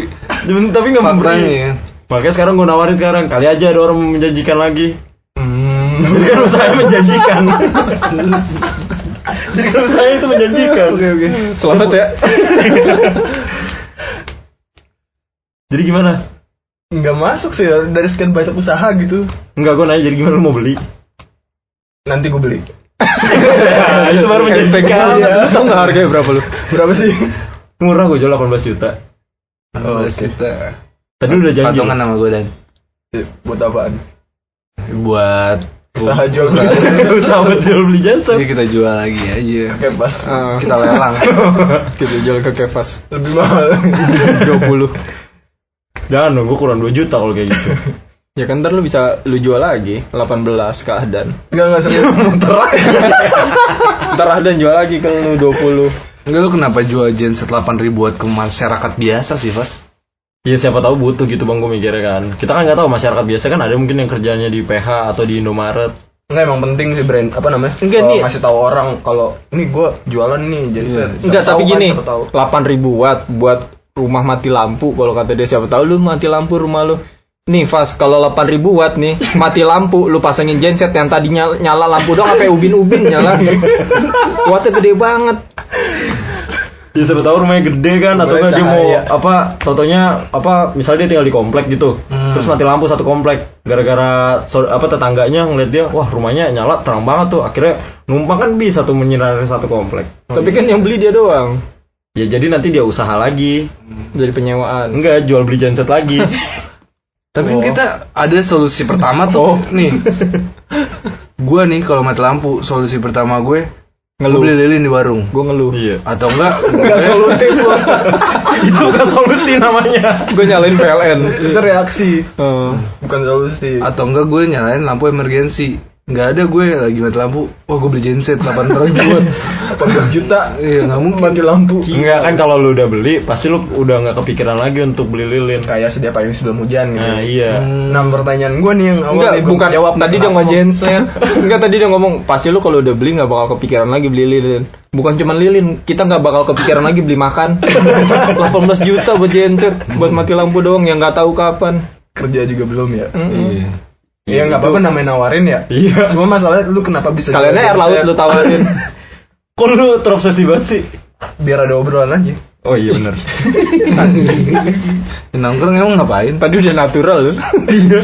Tapi nggak memberi. ya. Makanya sekarang gue nawarin sekarang kali aja ada orang menjanjikan lagi. Hmm. Jadi kan usahanya menjanjikan. Jadi kan usahanya itu menjanjikan. Oke oke. Selamat ya. Jadi gimana? Nggak masuk sih ya, dari sekian banyak usaha gitu. Enggak, gue nanya jadi gimana lu mau beli? Nanti gue beli. Itu baru menjanjikan. Lu Tahu nggak harganya berapa lu? Berapa sih? Murah gue jual 18 juta. Oh, 16 oke. juta. Tadi udah janji. Patungan sama gue dan Buat apaan? buat Usaha jual Usaha usaha buat jual beli genset. Jadi kita jual lagi aja. Oke, pas. Ah, Kita lelang. kita jual ke Kevas Lebih mahal. 20. Jangan dong, gue kurang 2 juta kalau kayak gitu. Ya kan ntar lu bisa lu jual lagi 18 ke Ahdan. Enggak, enggak serius. Ntar Ahdan jual lagi ke lu 20. Enggak lu kenapa jual genset 8000 buat ke masyarakat biasa sih, Vas? Iya siapa tahu butuh gitu bang gue mikirnya kan. Kita kan nggak tahu masyarakat biasa kan ada mungkin yang kerjanya di PH atau di Indomaret. Enggak emang penting sih brand apa namanya? Enggak, nih. ngasih tahu orang kalau ini gue jualan nih jadi saya Enggak, tapi kan, gini, siapa tahu. 8000 watt buat rumah mati lampu kalau kata dia siapa tahu lu mati lampu rumah lu. Nih Fas, kalau 8000 watt nih, mati lampu, lu pasangin genset yang tadi nyala, nyala lampu dong sampai ubin-ubin nyala. Wattnya gede banget. Ya siapa tahu rumahnya gede kan atau nggak dia mau apa totonya apa misalnya dia tinggal di komplek gitu Hmm. terus mati lampu satu komplek gara-gara so- apa tetangganya ngeliat dia wah rumahnya nyala terang banget tuh akhirnya numpang kan bisa tuh menyinari satu komplek Tapi kan yang beli dia doang. ya jadi nanti dia usaha lagi Jadi penyewaan. enggak jual beli genset lagi Tapi Oh. kita ada solusi pertama tuh nih. gua nih kalau mati lampu, solusi pertama gue Ngeluh. Gue beli lilin di warung. Gue ngeluh. iya Atau enggak? Enggak solutif loh. itu kan solusi namanya Gue nyalain PLN. Itu reaksi, Eh, bukan solusi. atau enggak gue nyalain lampu emergensi. Enggak ada gue lagi mati lampu. Wah gue beli genset 8 ribu buat. 18 juta. Iya nggak mungkin. Mati lampu. enggak kan kalau lu udah beli pasti lu udah nggak kepikiran lagi untuk beli lilin Kayak sedia payung sebelum hujan gitu. nah iya Hmm. Nah pertanyaan gue nih yang awal belum bukan jawab Tadi dia ngomong genset. Enggak, tadi dia ngomong pasti lu kalau udah beli nggak bakal kepikiran lagi beli lilin. Bukan cuma lilin, kita nggak bakal kepikiran lagi beli makan. 18 juta buat genset, buat mati lampu doang yang nggak tahu kapan. kerja juga belum ya. Mm-mm. Iya. Iya nggak apa-apa namanya nawarin ya. iya Cuma masalahnya lu kenapa bisa Kalian air laut lu tawarin. kok lu terobsesi banget sih biar ada obrolan aja. oh iya benar Nongkrong emang ngapain? Tadi udah natural lu. iya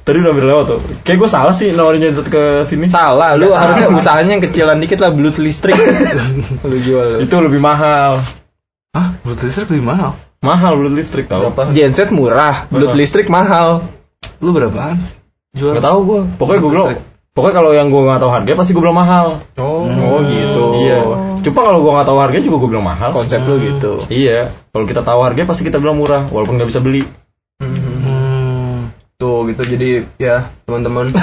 tadi udah hampir lewat tuh kayak gue salah sih nawarin genset ke sini Salah, lu harusnya usahanya yang kecilan dikit lah belut listrik. lu jual. itu lebih mahal Hah? Buat listrik lebih mahal. mahal belut listrik tau Berapa? Genset murah, belut Berapa? listrik mahal. Lu berapaan? Jual. Gak tau gue pokoknya gue bilang pokoknya kalau yang gue nggak tahu harga pasti gue bilang mahal Oh, Oh, gitu. iya cuma kalau gue nggak tahu harga juga gue bilang mahal Konsep lu gitu. iya kalau kita tahu harga pasti kita bilang murah walaupun nggak bisa beli. Hmm. Tuh gitu jadi ya teman-teman.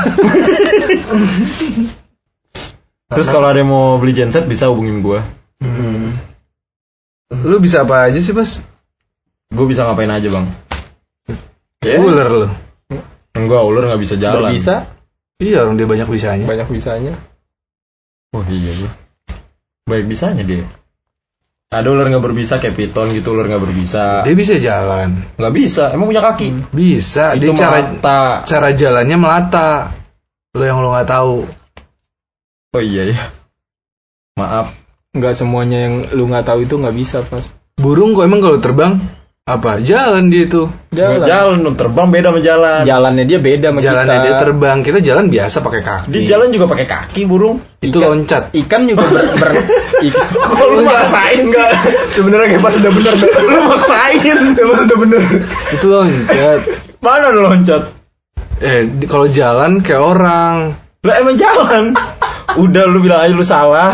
terus kalau ada yang mau beli genset bisa hubungin gue Hmm. Lu bisa apa aja sih, Bas? gue bisa ngapain aja bang Ya. Ular lu. Enggak ular nggak bisa jalan Bisa, Iya, orang dia banyak bisanya. banyak bisanya. oh iya iya baik bisanya dia ada ular nggak berbisa kayak piton gitu ular nggak berbisa Dia bisa jalan. nggak bisa emang punya kaki Bisa. itu dia cara mata cara jalannya melata. Lu yang lu nggak tahu. oh iya ya maaf Nggak semuanya yang lu nggak tahu itu nggak bisa pas. Burung kok emang kalau terbang apa? Jalan dia itu. jalan Jalan. terbang beda sama jalan Jalannya dia beda sama Jalannya kita. dia terbang. Kita jalan biasa pakai kaki. di jalan juga pakai kaki burung itu Ikan- loncat. Ikan juga ber, ber ik- Kok lu maksain enggak? Sebenarnya kayak pas udah bener Lu maksain. Ya pas udah bener. itu loncat. mana ada loncat Eh, kalau jalan kayak orang. lah emang jalan udah lu bilang aja lu salah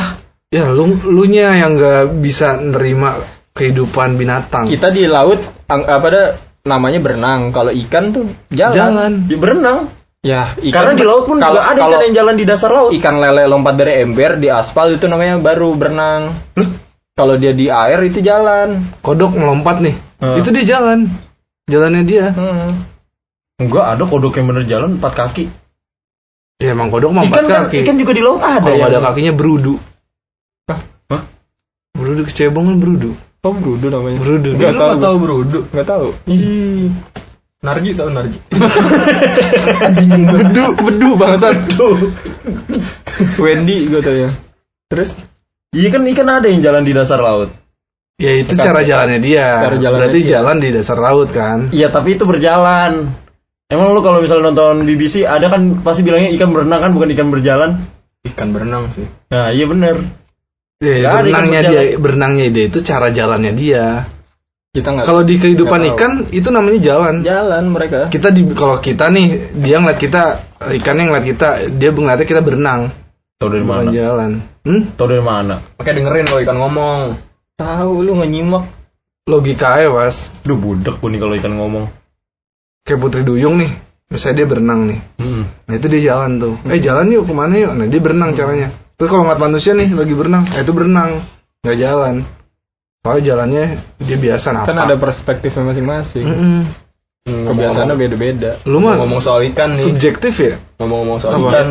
Ya, lu lu nya yang nggak bisa nerima kehidupan binatang. kita di laut ang- apa ada namanya berenang. Kalau ikan tuh jalan. Jalan. ya berenang Ya, ikan karena di laut pun kalau juga ada kalau ikan yang jalan di dasar laut ikan lele lompat dari ember di aspal itu namanya baru berenang. Kalau dia di air itu jalan. Kodok melompat nih. Hmm. Itu dia jalan. Jalannya dia. Hmm. enggak ada kodok yang bener jalan empat kaki Ya emang kodok mah ikan empat kan kaki. ikan juga di laut ada Kalau yang ada kakinya berudu. Hah? Berudu Berudu kecebong kan berudu. Oh Brudu namanya. Berudu. Nggak Lu tahu. nggak tahu Brudu? Nggak tahu. Ih. Narji tau Narji? Bedu, bedu bangsat. Wendy gue tau ya. Terus Iya kan ikan ada yang jalan di dasar laut. Ya itu Bukan. cara jalannya dia. Cara jalannya Berarti dia. jalan di dasar laut kan. Iya tapi itu berjalan. Emang lu kalau misalnya nonton BBC ada kan pasti bilangnya ikan berenang kan bukan ikan berjalan. Ikan berenang sih. Nah iya bener. Ya, berenangnya ikan dia, berenangnya dia itu cara jalannya dia. kita nggak Kalau di kehidupan ikan itu namanya jalan. jalan mereka. Kita di kalau kita nih dia ngeliat kita ikannya ngeliat kita dia ngeliatnya kita berenang Tahu dari bukan mana? jalan. Hmm? Tahu dari mana? Pakai dengerin kalau ikan ngomong. Tahu lu nggak nyimak. Logika aja was. Duh budak gue nih kalau ikan ngomong. Kayak Putri Duyung nih. Misalnya dia berenang nih. Hmm. Nah itu dia jalan tuh. Eh jalan yuk ke mana yuk? Nah dia berenang caranya. Terus kalau ngeliat manusia nih lagi berenang, eh itu berenang, nggak jalan. Soalnya jalannya dia biasa napak. Kan ada perspektifnya masing-masing. Mm-mm. Kebiasaannya beda-beda. Lu mah ngomong soal ikan nih. subjektif ya? Ngomong-ngomong soal Apa? ikan.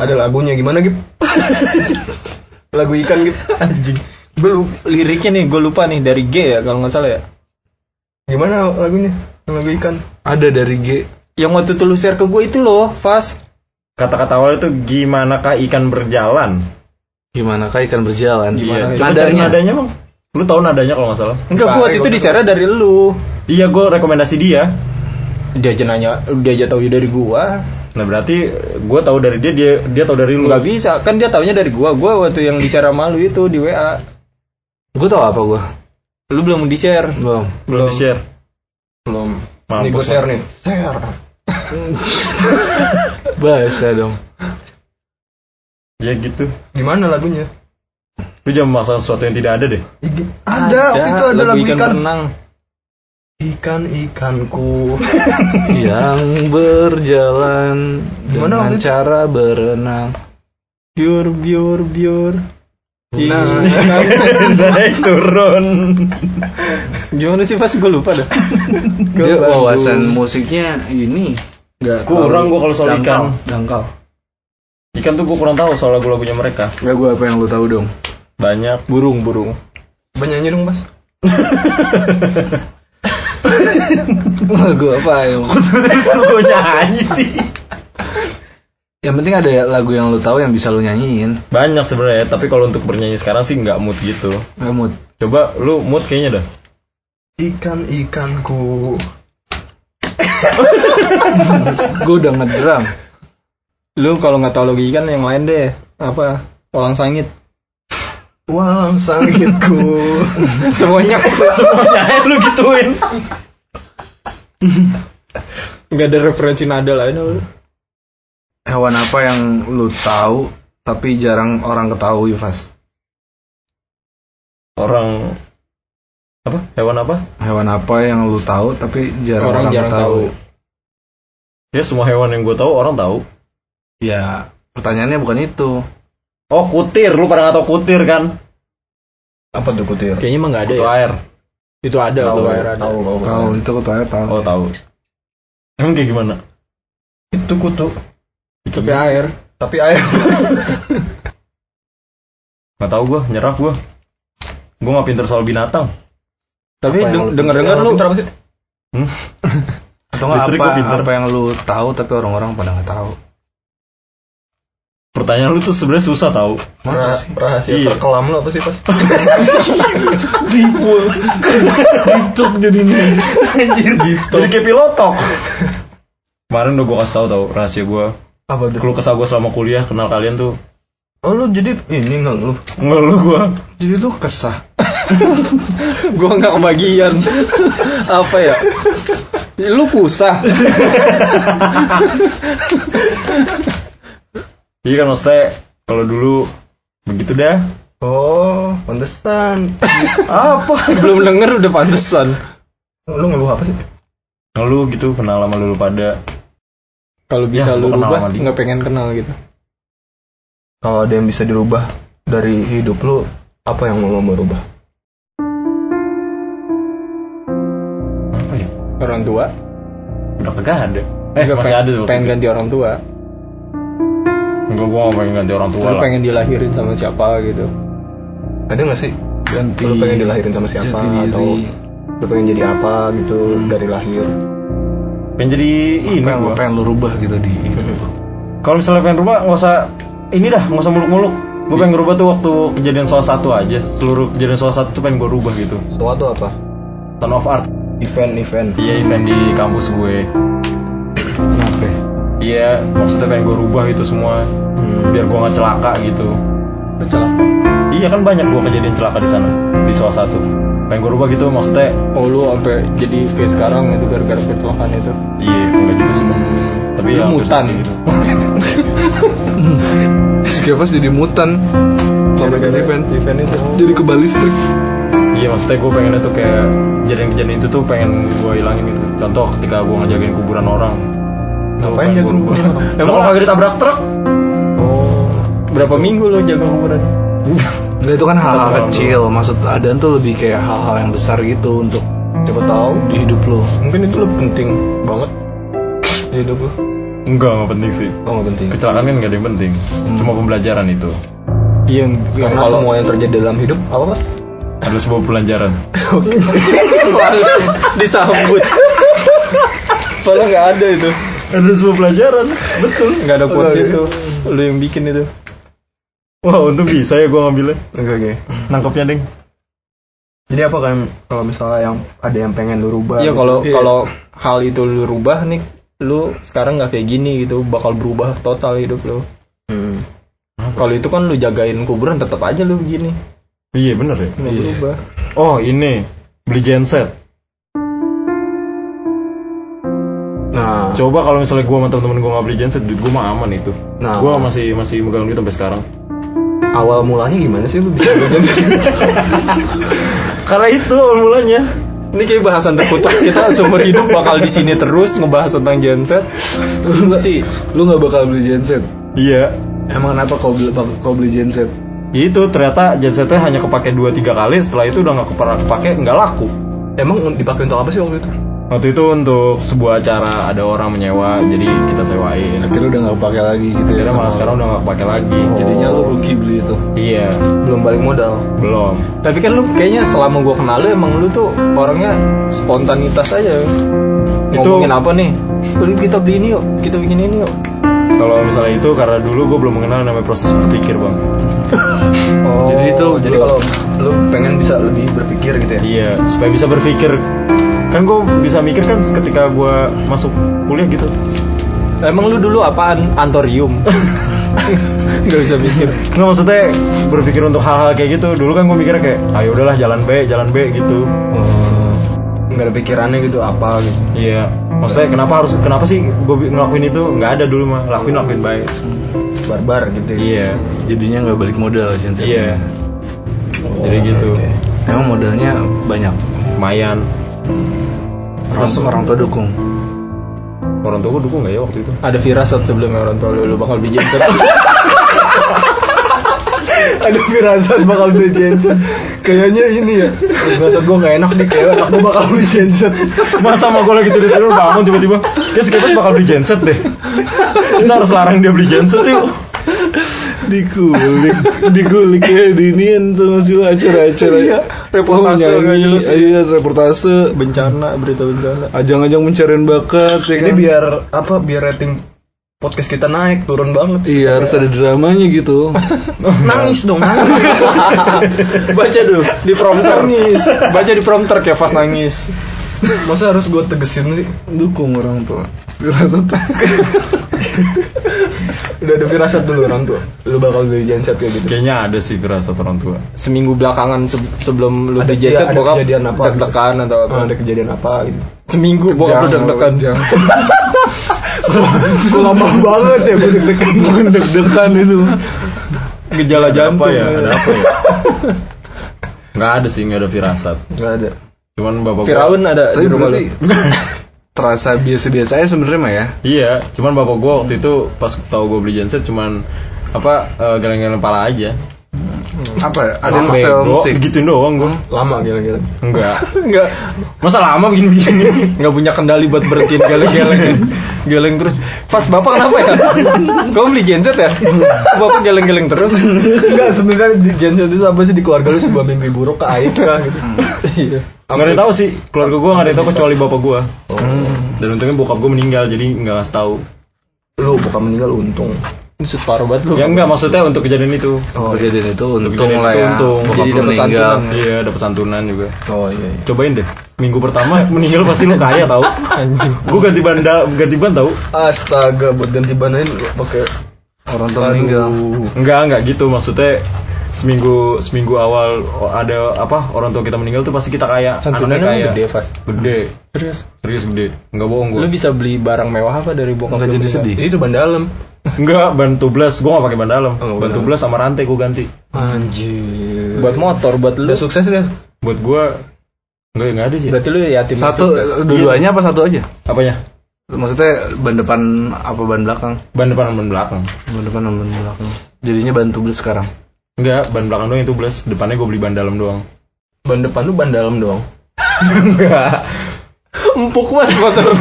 Ada lagunya gimana Gip? Lagu ikan Gip. Anjing. Gue liriknya nih, gue lupa nih dari G ya kalau nggak salah ya. Gimana lagunya? Lagu ikan. Ada dari G. Yang waktu itu lu share ke gue itu loh, Fas. Kata-kata awal itu gimanakah ikan berjalan? Gimana kah ikan berjalan? Gimana? Coba cari Nadanya. nadanya bang. Lu tahu nadanya kalau nggak salah? Enggak, gue waktu itu di share dari lu. Iya gue rekomendasi dia. Dia aja nanya, dia aja tahu dari gua. Nah berarti gue tahu dari dia dia dia tahu dari lu. Nggak bisa, kan dia taunya dari gua. Gua waktu yang di share sama lu itu di WA. Gue tau apa gue? Lu belum di share. Belum. belum di share. Belum. Mampus, Nih gue share Mas. nih. Share. Bahasa dong. Ya gitu. Gimana lagunya? Lu jangan memaksa sesuatu yang tidak ada deh. Ada, waktu itu ada lagu ikan. berenang. Ikan ikanku. Yang berjalan Gimana dengan cara berenang. Biur, biur, biur. Nah. Naik turun. Gimana sih pas gue lupa dah. Dia wawasan musiknya ini nggak Kurang gua kalau soal dangkal, ikan. Dangkal. Ikan tuh gue kurang tahu soal lagu-lagunya mereka. Gak gue apa yang lu tahu dong? Banyak. Burung, burung. Coba nyanyi dong, Mas. Lagu apa yang? Gue nyanyi sih. Yang penting ada lagu yang lu tahu yang bisa lu nyanyiin. Banyak sebenarnya, tapi kalau untuk bernyanyi sekarang sih nggak mood gitu. Gak mood. Coba lu mood kayaknya dah. Ikan ikanku. gue udah ngedram. Lu kalau nggak tahu lagi ikan yang lain deh. Apa? Walang sangit. Walang sangitku. Semuanya Semuanya lu gituin. nggak ada referensi nada lain. lu. Hewan apa yang lu tahu tapi jarang orang ketahui, Fas? Orang apa? Hewan apa? Hewan apa yang lu tahu tapi jarang Orang orang, jarang ketahui? Ya semua hewan yang gue tahu orang tahu. Ya, pertanyaannya bukan itu. Oh kutir, lu pada nggak tahu kutir kan? Apa tuh kutir? Kayaknya emang nggak ada Kutu ya. air. Itu ada Tahu, air ada. Tahu, tahu. Tahu itu ketahui tahu. Oh tahu. Emang kayak gimana? Itu kutu. Tapi air. Tapi air. Nggak tahu gue, nyerah gue. Gue nggak pinter soal binatang. Tapi lu- denger-denger yang lu pintar apa sih? Hmm? Atau nggak apa, pinter. apa yang lu tahu tapi orang-orang pada nggak tahu? Pertanyaan lu tuh sebenarnya susah tahu. Masa sih? Rahasia Iya. terkelam lo apa sih, Pas? Ditok jadinya. Jadi kayak pilotok. Kemarin udah gue kasih tahu tau rahasia gue. Apa tuh? Keluh kesah gue selama kuliah kenal kalian tuh Oh, lu jadi ini ngeluh. ngeluh gue. Jadi tuh kesah. gua nggak kebagian. Apa ya? Lu pusah. Iya kan maksudnya kalau dulu begitu dah. Oh, pantesan. Apa? Belum denger udah pantesan. lu ngeluh apa sih? Ngeluh gitu kenal sama lu pada. Kalau bisa Ya, lu gua rubah, nggak pengen kenal gitu. Kalau ada yang bisa dirubah dari hidup lu, apa yang mau lo mau rubah? Apa ya? Orang tua. Udah kagak ada. Eh Nggak masih pengen- ada tuh. Pengen ganti orang tua. Enggak gue gak pengen ganti orang tua Lu lah. pengen dilahirin sama siapa gitu. Ada nggak sih ganti lu pengen dilahirin sama siapa jati diri. atau lu pengen jadi apa gitu dari lahir pengen jadi ini yang, gua. yang lu rubah gitu di kalau misalnya pengen rubah nggak usah ini dah nggak usah muluk-muluk. Gue pengen ngerubah tuh waktu kejadian salah satu aja. Seluruh kejadian salah satu tuh pengen gue rubah gitu. Suatu apa? Ton of Art. Event-event iya event di kampus gue. Kenapa? Iya maksudnya pengen gue rubah itu semua. Hmm. biar gue nggak celaka gitu. Celaka. Iya kan banyak gue kejadian celaka di sana di salah satu pengen gue rubah gitu maksudnya Oh lu sampai jadi kayak sekarang itu gara-gara kecelakaan itu. iya enggak juga sih Bang. tapi ya mutan. gitu si Kevas jadi mutan selama ikut event Event itu. jadi ke listrik iya maksudnya gue pengennya tuh kayak kejadian-kejadian itu tuh pengen gue hilangin gitu contoh ketika gue ngejagain kuburan orang Ngapain pengen jaga rubah. kuburan orang? emang kalau kagak ditabrak truk Oh. Berapa minggu lu jaga kuburan? Enggak itu kan hal-hal kecil. Maksud Adan tuh lebih kayak hal-hal yang besar gitu untuk siapa tahu di hidup lu. Mungkin itu lebih penting banget di hidup lu. Enggak enggak penting sih. Oh nggak penting. Kecelakaan kan gak ada yang penting. Cuma pembelajaran itu. Iya, yang karena kalau semua yang terjadi dalam hidup apa mas? Adalah sebuah pelajaran disambut. Padahal nggak ada itu. ada sebuah pelajaran. Betul, nggak ada quotes itu. Lu yang bikin itu. Wah untung bisa ya gue ngambilnya. Oke oke. Nangkepnya ding. Jadi apa kan kalau misalnya yang ada yang pengen lu rubah Iya gitu? kalau kalau hal itu lu rubah nih, lu sekarang nggak kayak gini gitu, bakal berubah total hidup lu. Hmm. Kalau itu kan lu jagain kuburan tetap aja lu begini, iya bener ya? Nggak berubah. oh ini beli genset. Nah. Coba kalau misalnya gue sama temen-temen gue nggak beli genset duit gue mah aman itu. Nah. gue masih masih megang duit sampai sekarang awal mulanya gimana sih lu? Bisa belajar karena itu awal mulanya. Ini kayak bahasan terputus kita seumur hidup bakal di sini terus ngebahas tentang genset. lu nggak sih? Lu nggak bakal beli genset iya. Emang kenapa kau beli kau beli genset itu ternyata gensetnya hanya kepake 2-3 kali. Setelah itu udah nggak kepake nggak laku. Emang dipakai untuk apa sih waktu itu waktu itu untuk sebuah acara ada orang menyewa jadi kita sewain. Akhirnya udah nggak pakai lagi gitu ya akhirnya malah sekarang udah nggak pakai lagi. Jadinya lu rugi beli itu? Iya. Belum balik modal? Belum. Tapi kan lu kayaknya selama gua kenal lu emang lu tuh orangnya spontanitas aja. Itu- Ngomongin apa nih? Udah kita beli ini yuk, kita bikin ini yuk. kalau misalnya itu karena dulu gue belum mengenal namanya proses berpikir bang. Oh. Jadi itu jadi kalau lu pengen bisa lebih berpikir gitu ya? Iya supaya bisa berpikir kan gue bisa mikir kan ketika gue masuk kuliah gitu. Emang lu dulu apaan? Antorium. Gak bisa mikir. nggak maksudnya berpikir untuk hal-hal kayak gitu. Dulu kan gue mikirnya kayak ayo udahlah jalan B jalan B gitu. Oh, nggak ada pikirannya gitu apa gitu. Iya. Maksudnya kenapa harus kenapa sih gue ngelakuin itu? Nggak ada dulu mah. Lakuin lakuin baik. Barbar gitu ya. Iya. Jadinya nggak balik modal genset iya. Jadi gitu. oke. emang modalnya banyak? Lumayan orang, orang tua dukung. Orang tua dukung nggak ya waktu itu? Ada firasat sebelumnya orang tua lu, lu bakal beli genset. ada firasat bakal beli genset kayaknya ini ya firasat gue nggak enak nih kayak anak gue bakal beli genset masa sama gue lagi tidur tidur bangun tiba-tiba kayak si Kepes bakal beli genset deh. Kita harus larang dia beli genset yuk dikulik dikulik ya di inian tuh masih acara-acara Iya, reportase Oh, nyanyi, iya reportase bencana, berita bencana. ajang-ajang pencarian bakat ya ini kan? biar apa biar rating podcast kita naik turun banget iya harus ada dramanya gitu nangis dong nangis Baca dulu di prompter. Nangis. Baca di prompter kayak pas nangis. masa harus gue tegesin sih dukung orang tua firasat. Udah ada firasat dulu orang tua? Lu bakal beli genset kayak gitu? Kayaknya ada sih firasat orang tua. Seminggu belakangan se- sebelum lu Ada- di genset ada bokap kejadian apa? deg-degan atau apa? ada kejadian apa gitu? Seminggu bokap lu deg-degan. jangan lama banget ya gue deg-degan? Bukan deg-degan itu. Gejala ada jantung. apa ya. Ada apa ya? Nggak ada sih nggak ada firasat. Nggak ada. Cuman bapak Firaun ada tapi di rumah berarti lu. terasa biasa-biasa aja sebenarnya mah ya? Iya cuman bapak gue waktu itu pas tahu gue beli genset cuman apa eh, geleng-geleng pala aja Apa ya? Ada setel musik. Begituin doang gue. Lama gila-gila. Enggak. Enggak Masa lama begini-begini? nggak punya kendali buat berhentiin geleng-geleng geleng terus pas bapak kenapa ya kamu beli genset ya bapak geleng-geleng terus Enggak sebenarnya di Genset itu apa sih di keluarga lu sebuah mimpi buruk ke aib kah gitu. iya Nggak ada yang tahu sih. Keluarga gue nggak ada yang tahu kecuali bapak gue. Dan untungnya bokap gue meninggal jadi nggak ngasih tahu. Lu bukan meninggal untung. Maksud parah banget lu Ya enggak maksudnya untuk kejadian itu. Oh, kejadian itu untung kejadian lah itu ya. untung. Bokap Jadi dapat santunan. Iya, dapat santunan juga. Oh iya. iya. Cobain deh. Minggu pertama meninggal pasti lu kaya tahu. Anjing. Gue ganti ban ganti ban tahu. Astaga buat ganti banain pakai Orang tua meninggal. Enggak, enggak gitu maksudnya seminggu seminggu awal ada apa orang tua kita meninggal tuh pasti kita kaya santunannya anaknya kaya gede pas gede serius serius gede enggak bohong gue lu bisa beli barang mewah apa dari bokap Nggak jadi meninggal? sedih. itu ban dalam. enggak ban tubeless gue gak pakai ban dalam Oh, ban tubeless sama rantai gue ganti Anjir. buat motor buat lu Udah sukses deh. buat gue enggak enggak ada sih berarti lu yatim Satu sukses. dua-duanya apa satu aja? apanya Maksudnya ban depan apa ban belakang? ban depan ban belakang Ban depan sama ban belakang. Jadinya ban tubeless sekarang. Enggak ban belakang doang itu tubeless depannya gue beli ban dalam doang Ban depan lu ban dalam doang. enggak empuk banget motor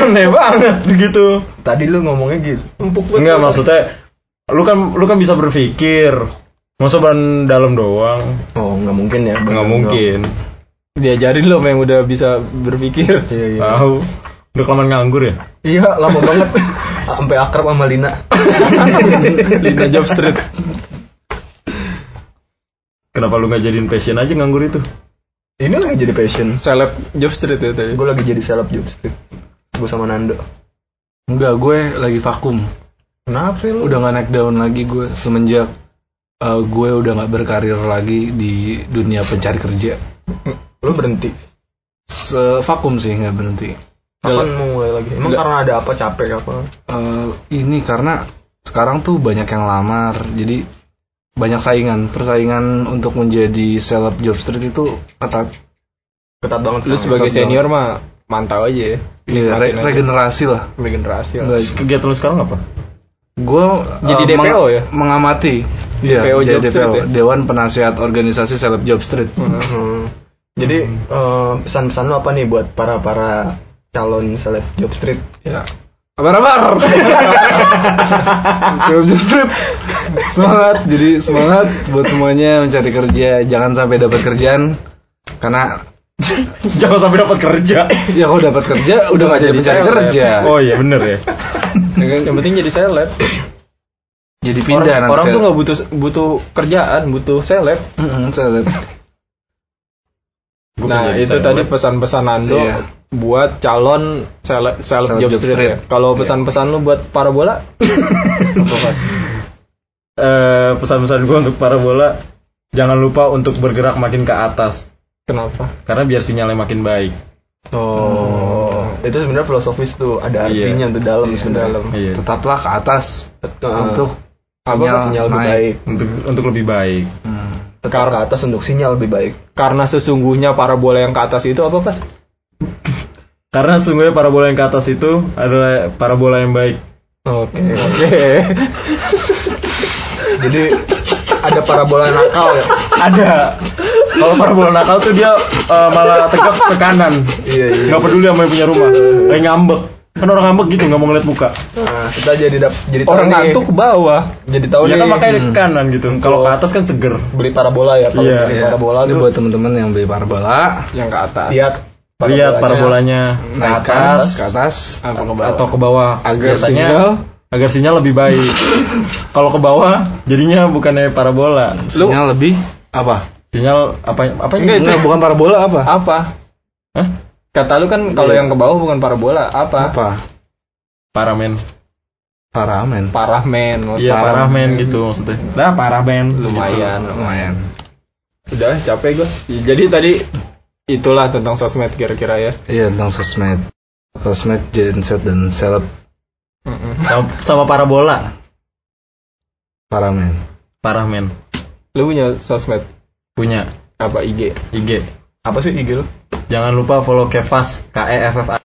aneh banget gitu Tadi lu ngomongnya gitu. empuk banget enggak maksudnya lu kan lu kan bisa berpikir masa ban dalam doang Oh, nggak mungkin ya. ban nggak dalam mungkin diajarin lo yang udah bisa berpikir doang. Iya, iya. tahu udah kelamaan nganggur ya Iya, lama banget. Sampai akrab sama Lina. Lina Job Street kenapa lu nggak jadiin passion aja nganggur itu Ini lagi jadi passion. seleb Job Street ya tadi Gue lagi jadi seleb job street. Gue sama Nando. Enggak, gue lagi vakum. Kenapa lu? Udah nggak naik daun lagi gue semenjak uh, gue udah nggak berkarir lagi di dunia pencari kerja. Lu berhenti. Se vakum sih nggak berhenti. Kapan mau mulai lagi? Emang karena ada apa capek apa? Eh, ini karena sekarang tuh banyak yang lamar, jadi banyak saingan. Persaingan untuk menjadi seleb job street itu ketat. Ketat banget. lu sebagai Tetap senior mah mantau aja ya Iya, re- Nikmatin aja. regenerasi lah. regenerasi lah. Kegiatan lu sekarang apa Gue Jadi DPO ya? Mengamati. Iya, DPO jadi Job Street DPO, ya? Dewan Penasihat Organisasi Seleb Job Street. Hmm. Jadi eh, pesan-pesan lu apa nih buat para para calon seleb job street? Ya. Kabar-kabar. Seleb Job Street. Semangat, jadi semangat buat semuanya mencari kerja. Jangan sampai dapat kerjaan karena jangan sampai dapat kerja ya kalau dapat kerja udah nggak jadi seleb. kerja. oh iya bener ya yang penting jadi seleb Jadi pindah orang, nanti orang ke- tuh nggak butuh butuh kerjaan butuh seleb Mm-mm, seleb. Gua nah itu seleb. tadi pesan-pesan Nando Iya. buat calon seleb seleb Seleb job job street, street. ya. Kalau pesan-pesan lu buat para bola apa Mas? Eh, pesan-pesan gue untuk para bola jangan lupa untuk bergerak makin ke atas Kenapa? karena biar sinyalnya makin baik Oh, itu sebenarnya filosofis tuh, ada Iya. artinya tuh dalam sebenarnya. iya Tetaplah ke atas Heeh. untuk apa sinyal, sinyal lebih baik. untuk untuk lebih baik Hmm. Tetap ke atas untuk sinyal lebih baik. Karena sesungguhnya para bola yang ke atas itu apa pas? karena sungguhnya para bola yang ke atas itu adalah para bola yang baik Oke. Oke. Jadi ada para bola nakal ya. ada kalau para bola nakal tuh dia eh, malah tegak ke kanan Iya iya. nggak peduli sama yang punya rumah kayak ngambek kan orang ngambek gitu nggak mau ngeliat muka Nah, kita jadi dap jadi tahu Orang nih. ngantuk ke bawah. Jadi tahu ya nih. kan makanya ke Hmm. kanan gitu kalau ke atas kan seger beli parabola ya. Kalau Iya. beli Ya, parabola ini tuh buat teman-teman yang beli parabola Yang ke atas. lihat lihat para bolanya ke atas ke atas Apa ke bawah? atau ke bawah agar Biasanya sinyal agar sinyal lebih baik kalau ke bawah jadinya bukannya parabola sinyal lebih apa? sinyal apa apa Enggak, itu- Enggak, bukan parabola apa? Apa? Hah? Kata lu kan kalau Iya. yang ke bawah bukan para bola, apa? Apa? paramen Paramen. Parah men, maksudnya. iya paramen gitu maksudnya nah paramen Lumayan, Lumayan. Udah capek gue. Jadi tadi itulah tentang sosmed kira-kira ya. Iya tentang sosmed. Sosmed, genset dan seleb Mm-mm. sama, sama parabola paramen. paramen Lu punya sosmed punya apa IG? IG apa sih IG lu? Jangan lupa follow Kefas K E F F A